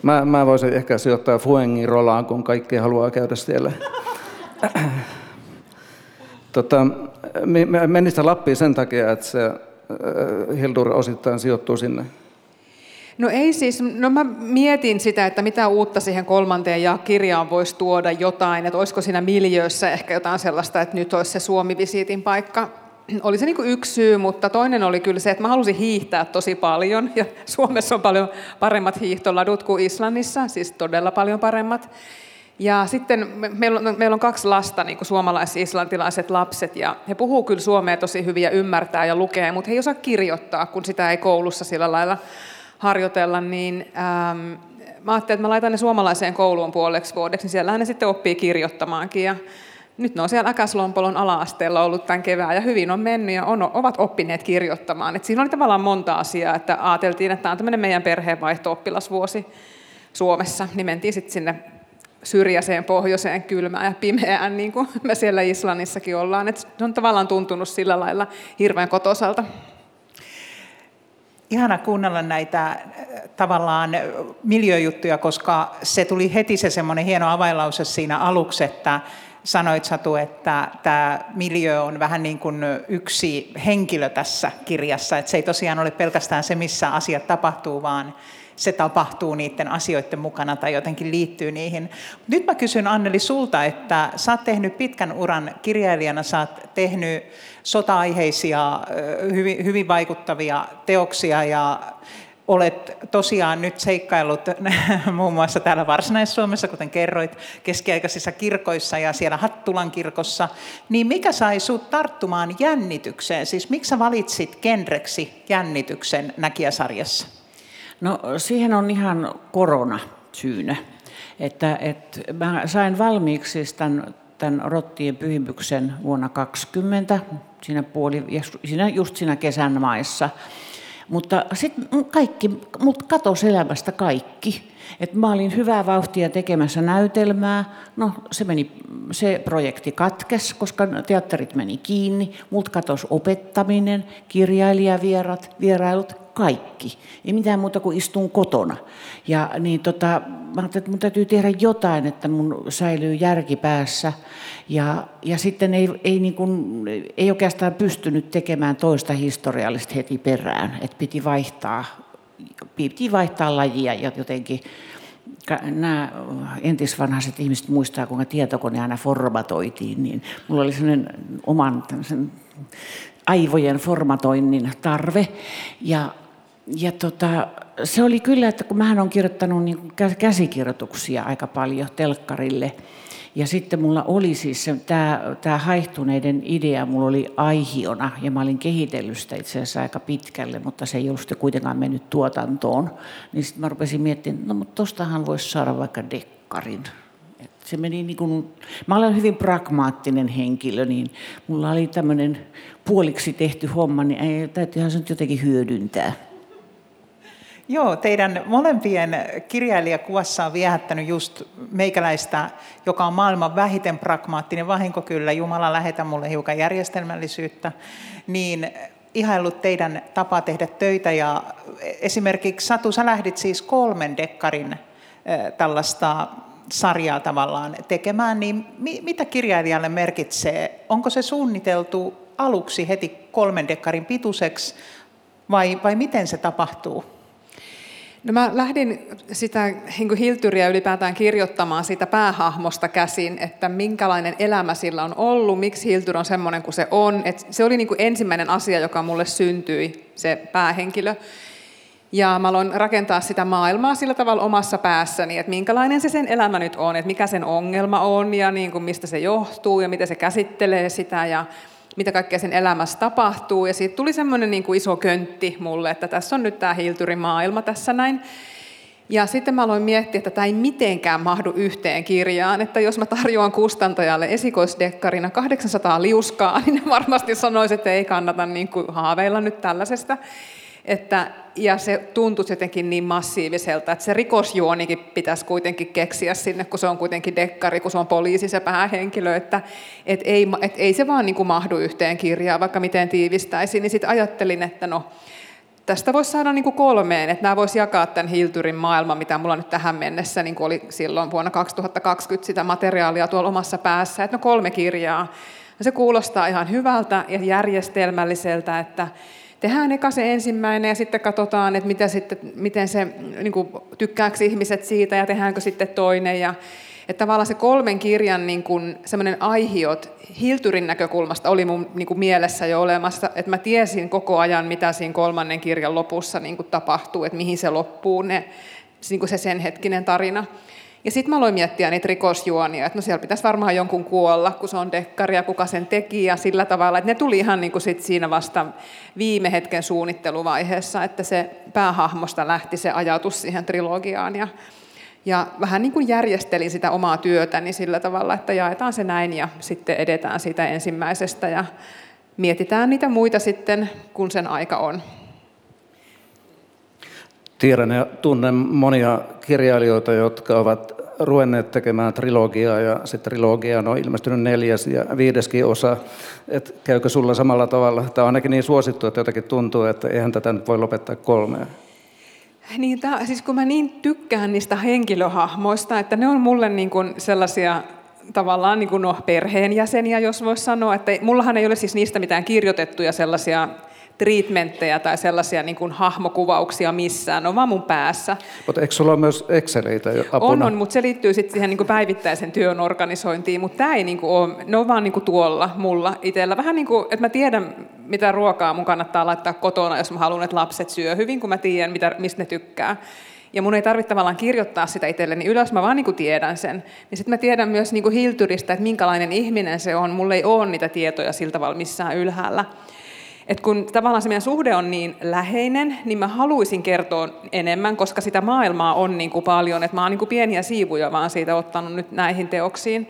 Mä, mä voisin ehkä sijoittaa Fuengirolaan, kun kaikki haluaa käydä siellä. tota, menisit Lappiin sen takia, että se äh, Hildur osittain sijoittuu sinne? No ei siis, no mä mietin sitä, että mitä uutta siihen kolmanteen ja kirjaan voisi tuoda jotain, että olisiko siinä miljöössä ehkä jotain sellaista, että nyt olisi se Suomi-visiitin paikka. Oli se niin kuin yksi syy, mutta toinen oli kyllä se, että mä halusin hiihtää tosi paljon, ja Suomessa on paljon paremmat hiihtoladut kuin Islannissa, siis todella paljon paremmat. Ja sitten meillä on, meillä on kaksi lasta, niin suomalais-islantilaiset lapset, ja he puhuu kyllä suomea tosi hyvin ja ymmärtää ja lukee, mutta he ei osaa kirjoittaa, kun sitä ei koulussa sillä lailla harjoitella, niin ähm, mä ajattelin, että mä laitan ne suomalaiseen kouluun puoleksi vuodeksi, niin siellähän ne sitten oppii kirjoittamaankin. Ja nyt ne on siellä Äkäslompolon ala-asteella ollut tämän kevään ja hyvin on mennyt ja on, ovat oppineet kirjoittamaan. Et siinä oli tavallaan monta asiaa, että ajateltiin, että tämä on tämmöinen meidän perheen vaihto-oppilasvuosi Suomessa, niin mentiin sitten sinne syrjäiseen pohjoiseen kylmään ja pimeään, niin kuin me siellä Islannissakin ollaan. Et se on tavallaan tuntunut sillä lailla hirveän kotosalta ihana kuunnella näitä äh, tavallaan miljöjuttuja, koska se tuli heti se semmoinen hieno avainlause siinä aluksi, että sanoit Satu, että tämä miljö on vähän niin kuin yksi henkilö tässä kirjassa, että se ei tosiaan ole pelkästään se, missä asiat tapahtuu, vaan se tapahtuu niiden asioiden mukana tai jotenkin liittyy niihin. Nyt mä kysyn Anneli sulta, että sä oot tehnyt pitkän uran kirjailijana, sä oot tehnyt sota-aiheisia, hyvin, hyvin vaikuttavia teoksia ja olet tosiaan nyt seikkaillut [LAUGHS] muun muassa täällä Varsinais-Suomessa, kuten kerroit, keskiaikaisissa kirkoissa ja siellä Hattulan kirkossa, niin mikä sai sinut tarttumaan jännitykseen? Siis miksi valitsit genreksi jännityksen näkijäsarjassa? No siihen on ihan korona syynä. Että, että mä sain valmiiksi tämän, tämän rottien pyhimyksen vuonna 2020, siinä, puoli, siinä just siinä kesän maissa. Mutta sitten kaikki, mut katosi elämästä kaikki. Et mä olin hyvää vauhtia tekemässä näytelmää. No se, meni, se projekti katkes, koska teatterit meni kiinni. Mut katosi opettaminen, kirjailijavierat, vierailut, kaikki. Ei mitään muuta kuin istun kotona. Ja niin tota, mä ajattelin, että mun täytyy tehdä jotain, että mun säilyy järki päässä. Ja, ja sitten ei, ei, niin kuin, ei oikeastaan pystynyt tekemään toista historiallista heti perään. Että piti vaihtaa, piti vaihtaa lajia ja jotenkin nämä entisvanhaiset ihmiset muistaa, kuinka tietokone aina formatoitiin, niin mulla oli sellainen oman aivojen formatoinnin tarve. Ja ja tota, se oli kyllä, että kun mähän olen kirjoittanut niin käsikirjoituksia aika paljon telkkarille, Ja sitten mulla oli siis se, tämä, tämä haihtuneiden idea, mulla oli aihiona ja mä olin kehitellyt sitä itse asiassa aika pitkälle, mutta se ei ollut kuitenkaan mennyt tuotantoon. Niin sitten mä rupesin miettimään, no mutta tostahan voisi saada vaikka dekkarin. Et se meni niin kuin, mä olen hyvin pragmaattinen henkilö, niin mulla oli tämmöinen puoliksi tehty homma, niin täytyyhän se nyt jotenkin hyödyntää. Joo, teidän molempien kirjailijakuvassa on viehättänyt just meikäläistä, joka on maailman vähiten pragmaattinen vahinko kyllä, Jumala lähetä mulle hiukan järjestelmällisyyttä, niin ihaillut teidän tapa tehdä töitä ja esimerkiksi Satu, sä lähdit siis kolmen dekkarin tällaista sarjaa tavallaan tekemään, niin mitä kirjailijalle merkitsee? Onko se suunniteltu aluksi heti kolmen dekkarin pituiseksi vai, vai miten se tapahtuu? No mä lähdin sitä niin Hiltyriä ylipäätään kirjoittamaan siitä päähahmosta käsin, että minkälainen elämä sillä on ollut, miksi Hiltyr on semmoinen kuin se on. Et se oli niin ensimmäinen asia, joka mulle syntyi, se päähenkilö. Ja mä aloin rakentaa sitä maailmaa sillä tavalla omassa päässäni, että minkälainen se sen elämä nyt on, että mikä sen ongelma on ja niin kuin mistä se johtuu ja miten se käsittelee sitä ja mitä kaikkea sen elämässä tapahtuu. Ja siitä tuli semmoinen niin kuin iso köntti mulle, että tässä on nyt tämä Hilturin maailma tässä näin. Ja sitten mä aloin miettiä, että tämä ei mitenkään mahdu yhteen kirjaan, että jos mä tarjoan kustantajalle esikoisdekkarina 800 liuskaa, [LAUGHS] niin ne varmasti sanoisi, että ei kannata niin kuin haaveilla nyt tällaisesta. Että, ja se tuntui jotenkin niin massiiviselta, että se rikosjuonikin pitäisi kuitenkin keksiä sinne, kun se on kuitenkin dekkari, kun se on poliisi se päähenkilö, että et ei, et ei se vaan niin kuin mahdu yhteen kirjaan, vaikka miten tiivistäisi, niin sitten ajattelin, että no, tästä voisi saada niin kuin kolmeen, että nämä voisi jakaa tämän Hiltyrin maailman, mitä mulla nyt tähän mennessä niin kuin oli silloin vuonna 2020 sitä materiaalia tuolla omassa päässä, että no kolme kirjaa. Ja se kuulostaa ihan hyvältä ja järjestelmälliseltä, että tehdään eka se ensimmäinen ja sitten katsotaan, että mitä sitten, miten se, niin kuin, tykkääkö ihmiset siitä ja tehdäänkö sitten toinen. Ja, että tavallaan se kolmen kirjan niin kuin, semmoinen aihiot Hilturin näkökulmasta oli mun niin kuin, mielessä jo olemassa, että mä tiesin koko ajan, mitä siinä kolmannen kirjan lopussa niin kuin, tapahtuu, että mihin se loppuu, ne, niin kuin se sen hetkinen tarina. Ja sitten mä aloin miettiä niitä rikosjuonia, että no siellä pitäisi varmaan jonkun kuolla, kun se on dekkari ja kuka sen teki ja sillä tavalla, että ne tuli ihan niin kuin sit siinä vasta viime hetken suunnitteluvaiheessa, että se päähahmosta lähti se ajatus siihen trilogiaan ja, ja vähän niin kuin järjestelin sitä omaa työtäni sillä tavalla, että jaetaan se näin ja sitten edetään siitä ensimmäisestä ja mietitään niitä muita sitten, kun sen aika on. Tiedän ja tunnen monia kirjailijoita, jotka ovat ruvenneet tekemään trilogiaa ja se trilogia on ilmestynyt neljäs ja viideskin osa. Et käykö sulla samalla tavalla? Tämä on ainakin niin suosittu, että jotenkin tuntuu, että eihän tätä nyt voi lopettaa kolmeen. Niin, tää, siis kun mä niin tykkään niistä henkilöhahmoista, että ne on mulle niin kuin sellaisia tavallaan niin kuin no, perheenjäseniä, jos voisi sanoa. Että mullahan ei ole siis niistä mitään kirjoitettuja sellaisia treatmentteja tai sellaisia niin kuin hahmokuvauksia missään, ne on vaan mun päässä. Mutta eikö sulla ole myös Exceleitä apuna? On, on mutta se liittyy sitten siihen niin kuin päivittäisen työn organisointiin, mutta tämä ei niin kuin ole, ne on vaan niin kuin tuolla mulla itsellä. Vähän niin kuin, että mä tiedän, mitä ruokaa mun kannattaa laittaa kotona, jos mä haluan, että lapset syö hyvin, kun mä tiedän, mitä, mistä ne tykkää. Ja mun ei tarvitse tavallaan kirjoittaa sitä itselleni ylös, mä vaan niin kuin tiedän sen. Niin sitten mä tiedän myös niin kuin Hiltyristä, että minkälainen ihminen se on. Mulla ei ole niitä tietoja siltä tavalla missään ylhäällä. Et kun tavallaan se meidän suhde on niin läheinen, niin mä haluaisin kertoa enemmän, koska sitä maailmaa on niin kuin paljon, että mä oon niin kuin pieniä siivuja vaan siitä ottanut nyt näihin teoksiin.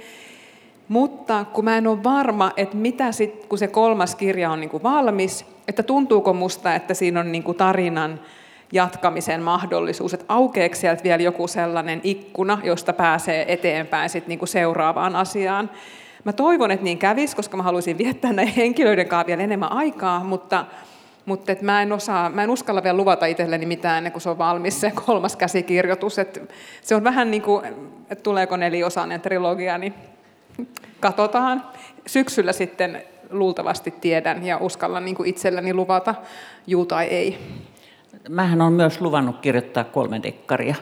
Mutta kun mä en ole varma, että mitä sitten, kun se kolmas kirja on niin kuin valmis, että tuntuuko musta, että siinä on niin kuin tarinan jatkamisen mahdollisuus, että aukeeko sieltä vielä joku sellainen ikkuna, josta pääsee eteenpäin sit niin kuin seuraavaan asiaan. Mä toivon, että niin kävisi, koska mä haluaisin viettää näiden henkilöiden kanssa vielä enemmän aikaa, mutta, mutta et mä, en osaa, mä en uskalla vielä luvata itselleni mitään ennen kuin se on valmis se kolmas käsikirjoitus. Et se on vähän niin kuin, että tuleeko neliosainen trilogia, niin katsotaan. Syksyllä sitten luultavasti tiedän ja uskallan niin kuin itselleni luvata juu tai ei. Mähän on myös luvannut kirjoittaa kolme dekkaria.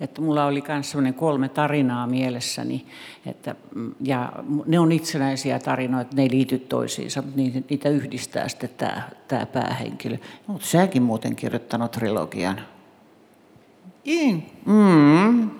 Että mulla oli myös kolme tarinaa mielessäni, että, ja ne on itsenäisiä tarinoita, ne ei liity toisiinsa, mutta niitä yhdistää sitten tämä, tämä päähenkilö. Mutta säkin muuten kirjoittanut trilogian. In. Mm.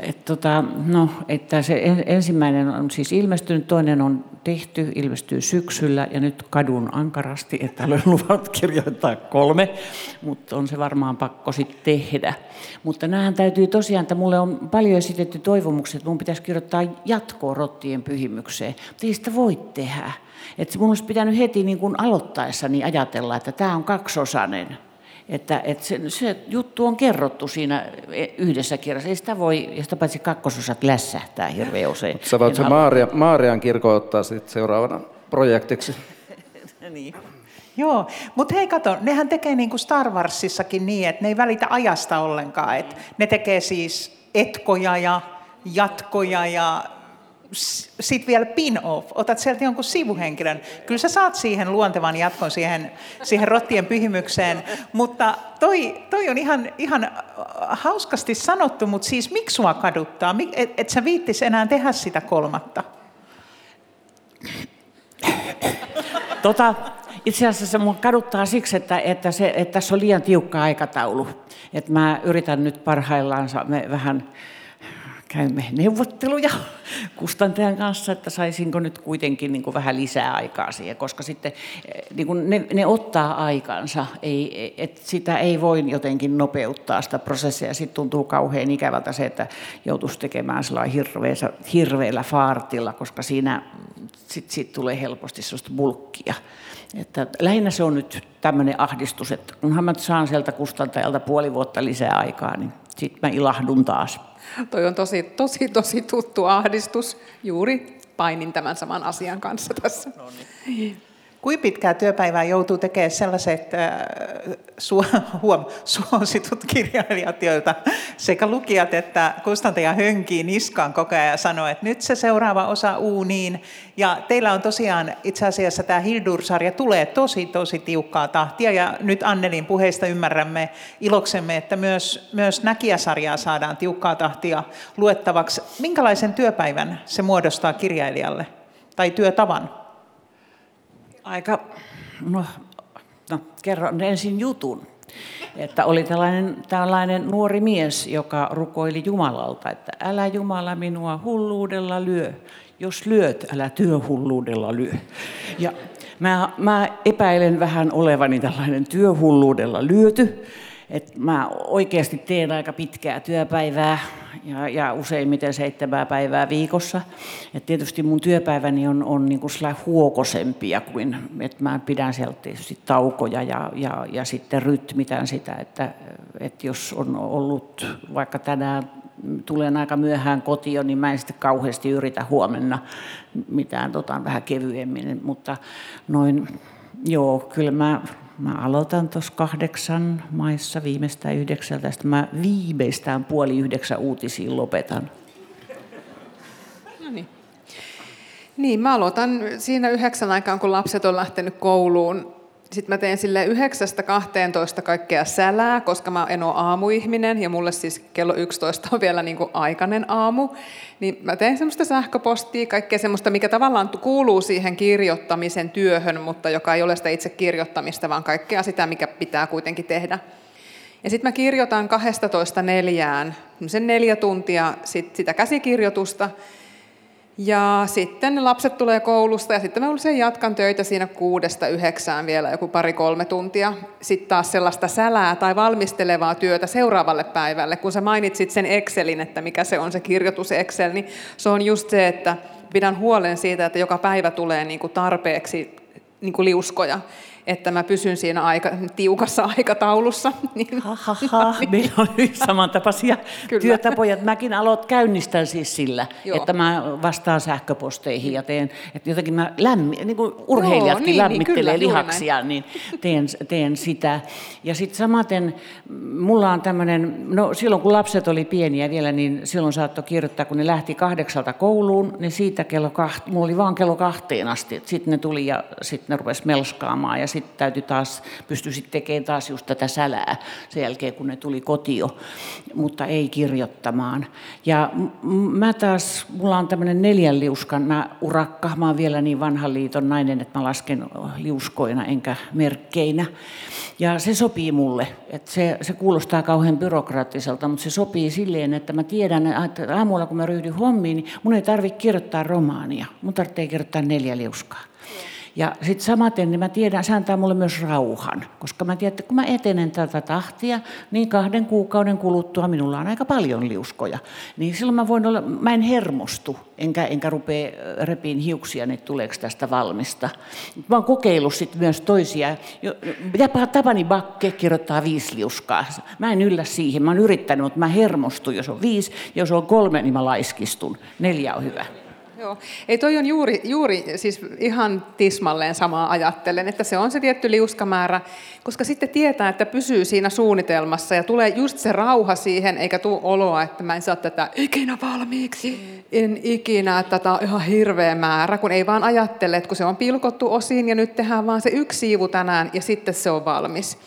Et tota, no, että se ensimmäinen on siis ilmestynyt, toinen on tehty, ilmestyy syksyllä ja nyt kadun ankarasti, että olen [LAUGHS] luvannut kirjoittaa kolme, mutta on se varmaan pakko sitten tehdä. Mutta näähän täytyy tosiaan, että mulle on paljon esitetty toivomuksia, että mun pitäisi kirjoittaa jatkoa rottien pyhimykseen, mutta ei sitä voi tehdä. Että mun olisi pitänyt heti niin kuin aloittaessani ajatella, että tämä on kaksosainen että, että se, se, juttu on kerrottu siinä yhdessä kirjassa. Ei sitä voi, ja sitä paitsi kakkososat lässähtää hirveän usein. Sä voit se Maaria, Maarian kirkko ottaa sitten seuraavana projektiksi. [LAUGHS] niin. Joo, mutta hei kato, nehän tekee niin kuin Star Warsissakin niin, että ne ei välitä ajasta ollenkaan. Et ne tekee siis etkoja ja jatkoja ja sitten vielä pin-off, otat sieltä jonkun sivuhenkilön. Kyllä sä saat siihen luontevan jatkon siihen, siihen rottien pyhimykseen, mutta toi, toi on ihan, ihan hauskasti sanottu, mutta siis miksi sua kaduttaa? Et, et sä viittis enää tehdä sitä kolmatta? Tota, itse asiassa mun kaduttaa siksi, että, että, se, että tässä on liian tiukka aikataulu. Että mä yritän nyt parhaillaan me vähän käymme neuvotteluja [LAUGHS] kustantajan kanssa, että saisinko nyt kuitenkin niin kuin vähän lisää aikaa siihen, koska sitten eh, niin kuin ne, ne ottaa aikansa, ei, et sitä ei voi jotenkin nopeuttaa sitä prosessia. Sitten tuntuu kauhean ikävältä se, että joutuisi tekemään hirveällä, hirveällä faartilla, koska siinä sitten sit tulee helposti sellaista bulkkia. Että lähinnä se on nyt tämmöinen ahdistus, että kunhan mä saan sieltä kustantajalta puoli vuotta lisää aikaa, niin sitten mä ilahdun taas. Toi on tosi, tosi, tosi tuttu ahdistus. Juuri painin tämän saman asian kanssa tässä. No niin. Kuinka pitkää työpäivää joutuu tekemään sellaiset äh, suositut kirjailijat, joilta sekä lukijat että kustantaja hönkii niskaan koko ajan ja sanoo, että nyt se seuraava osa uuniin. Ja teillä on tosiaan itse asiassa tämä Hildur-sarja tulee tosi, tosi tiukkaa tahtia ja nyt Annelin puheista ymmärrämme iloksemme, että myös, myös Näkijäsarjaa saadaan tiukkaa tahtia luettavaksi. Minkälaisen työpäivän se muodostaa kirjailijalle tai työtavan? Aika, no, no kerron ensin jutun. Että oli tällainen, tällainen nuori mies, joka rukoili Jumalalta, että älä Jumala minua hulluudella lyö. Jos lyöt, älä työhulluudella lyö. Ja mä, mä epäilen vähän olevani tällainen työhulluudella lyöty. Että mä oikeasti teen aika pitkää työpäivää ja, ja useimmiten seitsemää päivää viikossa. Et tietysti mun työpäiväni on, on niin kuin huokosempia kuin, että mä pidän sieltä tietysti taukoja ja, ja, ja sitten rytmitän sitä, että, että jos on ollut vaikka tänään tulen aika myöhään kotiin, niin mä en sitten kauheasti yritä huomenna mitään tota, vähän kevyemmin, mutta noin, joo, kyllä mä Mä aloitan tuossa kahdeksan maissa viimeistään yhdeksältä, sitten mä viimeistään puoli yhdeksän uutisiin lopetan. No niin. Niin, mä aloitan siinä yhdeksän aikaan, kun lapset on lähtenyt kouluun sitten mä teen sille 9-12 kaikkea sälää, koska mä en ole aamuihminen ja mulle siis kello 11 on vielä niin aikainen aamu. Niin mä teen semmoista sähköpostia, kaikkea semmoista, mikä tavallaan kuuluu siihen kirjoittamisen työhön, mutta joka ei ole sitä itse kirjoittamista, vaan kaikkea sitä, mikä pitää kuitenkin tehdä. Ja sitten mä kirjoitan 12 neljään, sen neljä tuntia sit sitä käsikirjoitusta, ja sitten lapset tulee koulusta ja sitten mä usein jatkan töitä siinä kuudesta yhdeksään vielä joku pari-kolme tuntia. Sitten taas sellaista sälää tai valmistelevaa työtä seuraavalle päivälle. Kun sä mainitsit sen Excelin, että mikä se on se kirjoitus Excel, niin se on just se, että pidän huolen siitä, että joka päivä tulee niin kuin tarpeeksi niin kuin liuskoja että mä pysyn siinä aika, tiukassa aikataulussa. [LAUGHS] Niin, ha, ha, ha. [LAUGHS] Niin. Meillä on samantapaisia Kyllä. työtapoja. Mäkin aloit käynnistän siis sillä, Joo. että mä vastaan sähköposteihin ja teen, että jotenkin mä lämmi, niin kuin urheilijatkin Joo, niin, lämmittelee niin, kyllä, lihaksia, niin teen, teen sitä. Ja sitten samaten mulla on tämmöinen, no silloin kun lapset oli pieniä vielä, niin silloin saattoi kirjoittaa, kun ne lähti kahdeksalta kouluun, niin siitä kello kahti, mulla oli vaan kello kahteen asti, sitten ne tuli ja sitten ne rupesi melskaamaan ja sitten täytyy taas, pystyi sitten tekemään taas just tätä sälää sen jälkeen, kun ne tuli kotio, mutta ei kirjoittamaan. Ja mä taas, mulla on tämmöinen neljän liuskan mä urakka, mä oon vielä niin vanhan liiton nainen, että mä lasken liuskoina enkä merkkeinä. Ja se sopii mulle, että se, se kuulostaa kauhean byrokraattiselta, mutta se sopii silleen, että mä tiedän, että aamulla kun mä ryhdyn hommiin, niin mun ei tarvitse kirjoittaa romaania, mun tarvitsee kirjoittaa neljä liuskaa. Ja sitten samaten niin mä tiedän, se antaa mulle myös rauhan, koska mä tiedän, että kun mä etenen tätä tahtia, niin kahden kuukauden kuluttua minulla on aika paljon liuskoja. Niin silloin mä voin olla, mä en hermostu, enkä, enkä rupea repiin hiuksia, että tuleeko tästä valmista. Mä oon kokeillut sitten myös toisia. Tapani Bakke kirjoittaa viisi liuskaa. Mä en yllä siihen, mä oon yrittänyt, mutta mä hermostun, jos on viisi, jos on kolme, niin mä laiskistun. Neljä on hyvä. Joo. Ei toi on juuri, juuri siis ihan tismalleen samaa ajattelen, että se on se tietty liuskamäärä, koska sitten tietää, että pysyy siinä suunnitelmassa ja tulee just se rauha siihen, eikä tule oloa, että mä en saa tätä ikinä valmiiksi, en ikinä, tätä on ihan hirveä määrä, kun ei vaan ajattele, että kun se on pilkottu osiin ja nyt tehdään vaan se yksi siivu tänään ja sitten se on valmis.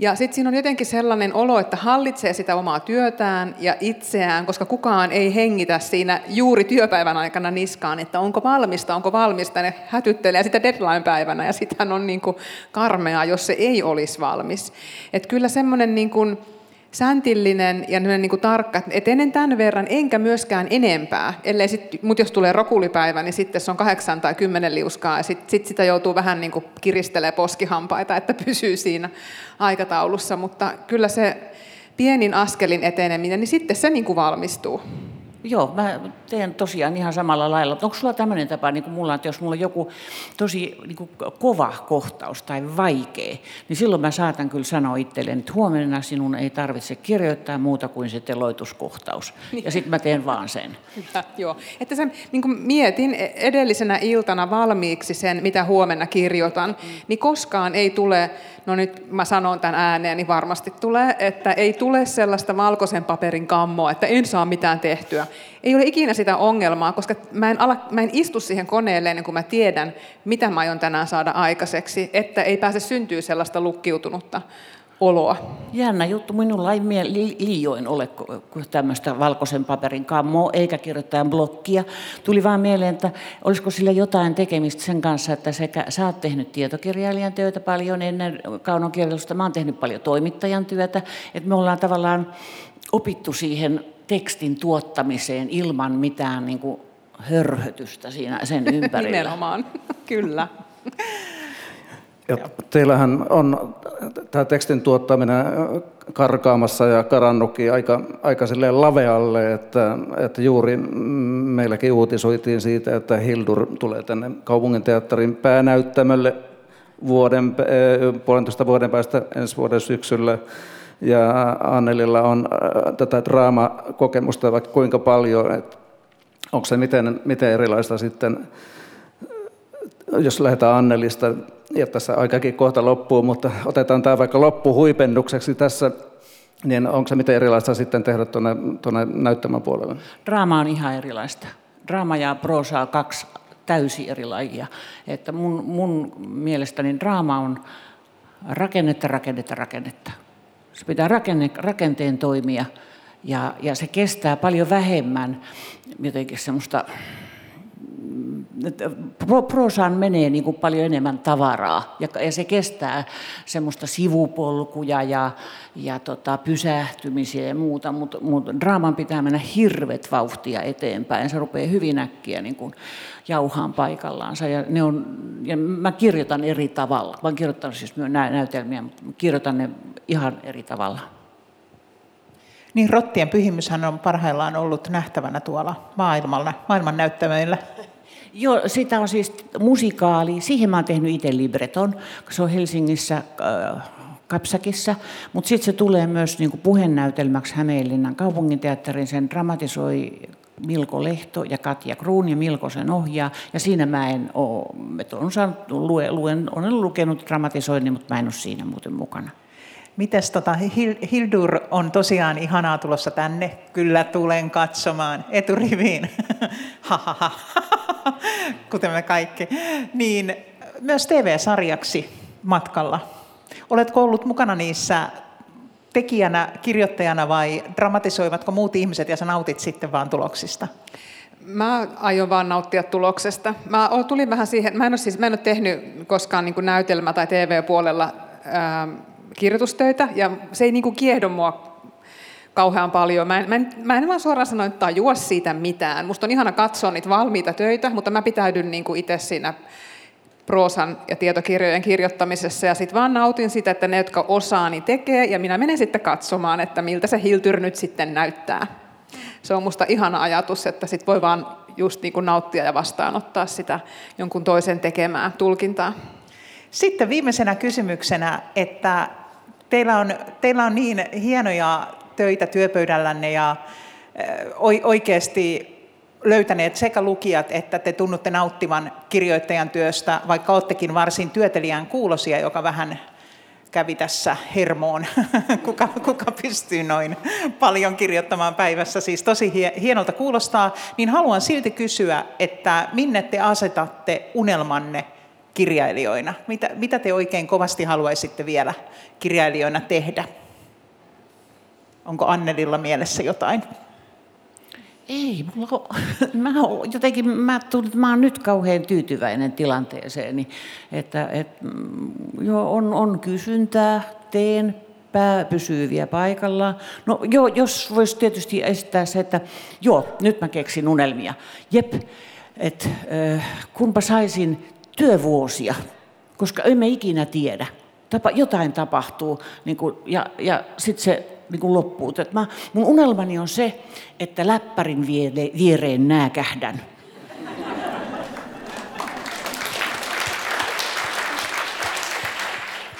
Ja sitten siinä on jotenkin sellainen olo, että hallitsee sitä omaa työtään ja itseään, koska kukaan ei hengitä siinä juuri työpäivän aikana niskaan, että onko valmista, onko valmista. Ne hätyttelee sitä deadline-päivänä ja sitten on niin kuin karmea, jos se ei olisi valmis. Että kyllä semmoinen niin kuin, säntillinen ja niin kuin tarkka, että ennen tämän verran enkä myöskään enempää. Ellei sit, mut jos tulee rokulipäivä, niin sitten se on kahdeksan tai kymmenen liuskaa ja sitten sit sitä joutuu vähän niin kuin kiristelee poskihampaita, että pysyy siinä aikataulussa. Mutta kyllä se pienin askelin eteneminen, niin sitten se niin kuin valmistuu. Joo, mä teen tosiaan ihan samalla lailla. Onko sulla tämmöinen tapa, niin kuin mulla, että jos mulla on joku tosi niin kuin kova kohtaus tai vaikea, niin silloin mä saatan kyllä sanoa itselleen, että huomenna sinun ei tarvitse kirjoittaa muuta kuin se teloituskohtaus. Ja sitten mä teen vaan sen. [LAUGHS] Hyvä, joo. Että sen, niin kuin mietin edellisenä iltana valmiiksi sen, mitä huomenna kirjoitan, mm. niin koskaan ei tule, no nyt mä sanon tämän ääneen, niin varmasti tulee, että ei tule sellaista valkoisen paperin kammoa, että en saa mitään tehtyä. Ei ole ikinä sitä ongelmaa, koska mä en, ala, mä en istu siihen koneelle ennen kuin mä tiedän, mitä mä aion tänään saada aikaiseksi, että ei pääse syntyä sellaista lukkiutunutta oloa. Jännä juttu, minulla ei mie- li- liioin ole tämmöistä valkoisen paperin kammoa eikä kirjoittajan blokkia. Tuli vaan mieleen, että olisiko sillä jotain tekemistä sen kanssa, että sekä sä oot tehnyt tietokirjailijan työtä paljon ennen kaunokirjallisuutta, mä oon tehnyt paljon toimittajan työtä, että me ollaan tavallaan opittu siihen tekstin tuottamiseen ilman mitään niin kuin hörhötystä siinä sen [LAUGHS] ympärillä. Nimenomaan, kyllä. Ja teillähän on tämä tekstin tuottaminen karkaamassa ja karannutkin aika, aika lavealle, että, että juuri meilläkin uutisoitiin siitä, että Hildur tulee tänne kaupunginteatterin päänäyttämölle vuoden, puolentoista vuoden päästä ensi vuoden syksyllä. Ja Annelilla on tätä draamakokemusta vaikka kuinka paljon, että onko se miten, miten erilaista sitten, jos lähdetään Annelista, ja tässä aikakin kohta loppuu, mutta otetaan tämä vaikka loppuhuipennukseksi tässä, niin onko se miten erilaista sitten tehdä tuonne, tuonne näyttämän puolelle? Draama on ihan erilaista. Draama ja proosa on kaksi täysin eri lajia. Että mun, mun mielestäni draama on rakennetta, rakennetta, rakennetta. Se pitää rakenne, rakenteen toimia ja, ja se kestää paljon vähemmän jotenkin semmoista prosaan menee niin kuin paljon enemmän tavaraa ja, ja se kestää semmoista sivupolkuja ja, ja tota, pysähtymisiä ja muuta, mutta mut draaman pitää mennä hirvet vauhtia eteenpäin. Se rupeaa hyvin äkkiä niin kuin jauhaan paikallaansa ja, ne on, ja mä kirjoitan eri tavalla. Mä oon kirjoittanut siis näytelmiä, mutta kirjoitan ne ihan eri tavalla. Niin Rottien pyhimyshän on parhaillaan ollut nähtävänä tuolla maailmalla, maailman näyttämöillä. [LAUGHS] Joo, sitä on siis musikaali. Siihen mä oon tehnyt itse libreton, kun se on Helsingissä äh, Kapsakissa, mutta sitten se tulee myös niin kuin puhenäytelmäksi Hämeenlinnan kaupunginteatterin. Sen dramatisoi Milko Lehto ja Katja Kruun ja Milko sen ohjaa. Ja siinä mä en ole, on saanut, lue, luen, olen lukenut dramatisoinnin, mutta mä en ole siinä muuten mukana. Mites tota, Hildur on tosiaan ihanaa tulossa tänne. Kyllä tulen katsomaan eturiviin. [LAUGHS] [LAUGHS] Kuten me kaikki. Niin myös TV-sarjaksi matkalla. Oletko ollut mukana niissä tekijänä, kirjoittajana vai dramatisoivatko muut ihmiset ja sä nautit sitten vaan tuloksista? Mä aion vaan nauttia tuloksesta. Mä tulin vähän siihen, mä en ole, siis, mä en ole tehnyt koskaan niin näytelmä- tai TV-puolella ää, kirjoitustöitä, ja se ei niin kuin kiehdo mua kauhean paljon. Mä en, mä en, mä en vaan suoraan sanoen tajua siitä mitään. Musta on ihana katsoa niitä valmiita töitä, mutta mä pitäydyn niin kuin itse siinä proosan ja tietokirjojen kirjoittamisessa ja sitten vaan nautin sitä, että ne, jotka osaa, niin tekee ja minä menen sitten katsomaan, että miltä se Hiltyr nyt sitten näyttää. Se on musta ihana ajatus, että sit voi vaan just niin kuin nauttia ja vastaanottaa sitä jonkun toisen tekemää tulkintaa. Sitten viimeisenä kysymyksenä, että teillä on, teillä on niin hienoja töitä työpöydällänne ja oikeasti löytäneet sekä lukijat että te tunnutte nauttivan kirjoittajan työstä, vaikka olettekin varsin työtelijän kuulosia, joka vähän kävi tässä hermoon, [LAUGHS] kuka, kuka pystyy noin paljon kirjoittamaan päivässä, siis tosi hienolta kuulostaa, niin haluan silti kysyä, että minne te asetatte unelmanne kirjailijoina? Mitä, mitä te oikein kovasti haluaisitte vielä kirjailijoina tehdä? Onko Annelilla mielessä jotain? Ei, mulla on, [LAUGHS] mä jotenkin, mä, tulin, mä oon nyt kauhean tyytyväinen tilanteeseen, että et, mm, jo, on, on kysyntää, teen, pää pysyy vielä paikalla. No joo, jos voisi tietysti esittää se, että joo, nyt mä keksin unelmia. Jep, että äh, kunpa saisin työvuosia, koska emme ikinä tiedä. Tapa, jotain tapahtuu niin kuin, ja, ja sitten se niin kuin loppuu. Mä, mun unelmani on se, että läppärin viereen nääkähdän.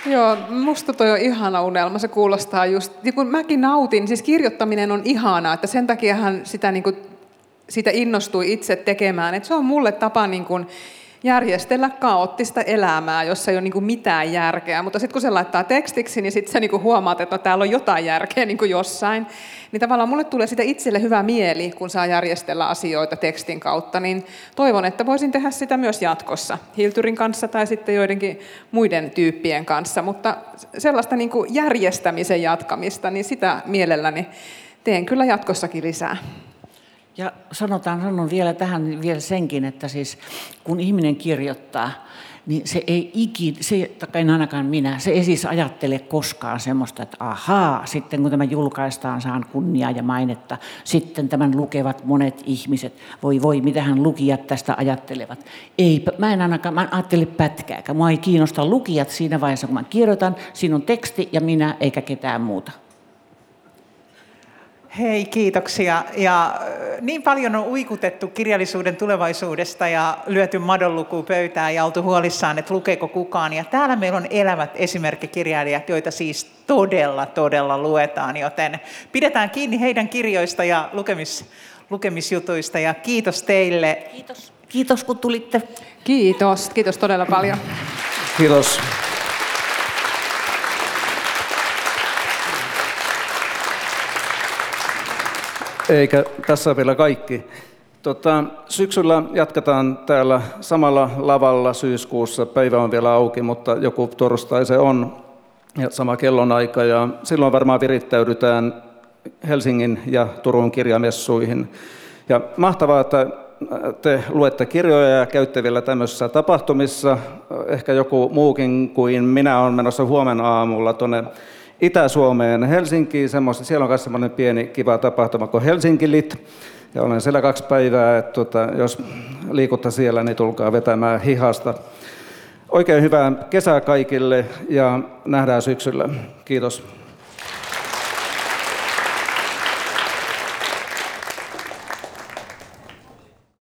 Joo, musta toi on ihana unelma. Se kuulostaa just, niin kun mäkin nautin, siis kirjoittaminen on ihanaa, että sen takiahan sitä, niin kuin, sitä innostui itse tekemään. Että se on mulle tapa niin kuin, järjestellä kaoottista elämää, jossa ei ole niin mitään järkeä. Mutta sitten kun se laittaa tekstiksi, niin sitten sä niin huomaat, että no, täällä on jotain järkeä niin jossain. Niin tavallaan mulle tulee sitä itselle hyvä mieli, kun saa järjestellä asioita tekstin kautta. Niin toivon, että voisin tehdä sitä myös jatkossa. Hilturin kanssa tai sitten joidenkin muiden tyyppien kanssa. Mutta sellaista niin järjestämisen jatkamista, niin sitä mielelläni teen kyllä jatkossakin lisää. Ja sanotaan, sanon vielä tähän vielä senkin, että siis kun ihminen kirjoittaa, niin se ei ikin, se, en ainakaan minä, se ei siis ajattele koskaan semmoista, että ahaa, sitten kun tämä julkaistaan, saan kunniaa ja mainetta, sitten tämän lukevat monet ihmiset, voi voi, mitähän lukijat tästä ajattelevat. Ei, mä en ainakaan, mä en ajattele pätkääkään, mua ei kiinnosta lukijat siinä vaiheessa, kun mä kirjoitan, siinä on teksti ja minä eikä ketään muuta. Hei, kiitoksia. Ja niin paljon on uikutettu kirjallisuuden tulevaisuudesta ja lyöty madonluku pöytään ja oltu huolissaan, että lukeeko kukaan. Ja täällä meillä on elävät esimerkkikirjailijat, joita siis todella, todella luetaan, joten pidetään kiinni heidän kirjoista ja lukemis, lukemisjutuista. Ja kiitos teille. Kiitos. Kiitos kun tulitte. Kiitos. Kiitos todella paljon. Kiitos. Eikä tässä vielä kaikki. Tota, syksyllä jatketaan täällä samalla lavalla syyskuussa. Päivä on vielä auki, mutta joku torstai se on. Ja sama kellonaika. Ja silloin varmaan virittäydytään Helsingin ja Turun kirjamessuihin. Ja mahtavaa, että te luette kirjoja ja käytte vielä tämmöisissä tapahtumissa. Ehkä joku muukin kuin minä on menossa huomenna aamulla tuonne Itä-Suomeen Helsinkiin. Semmoista, siellä on myös semmoinen pieni kiva tapahtuma kuin Helsinkilit. Ja olen siellä kaksi päivää, että tuota, jos liikutta siellä, niin tulkaa vetämään hihasta. Oikein hyvää kesää kaikille ja nähdään syksyllä. Kiitos.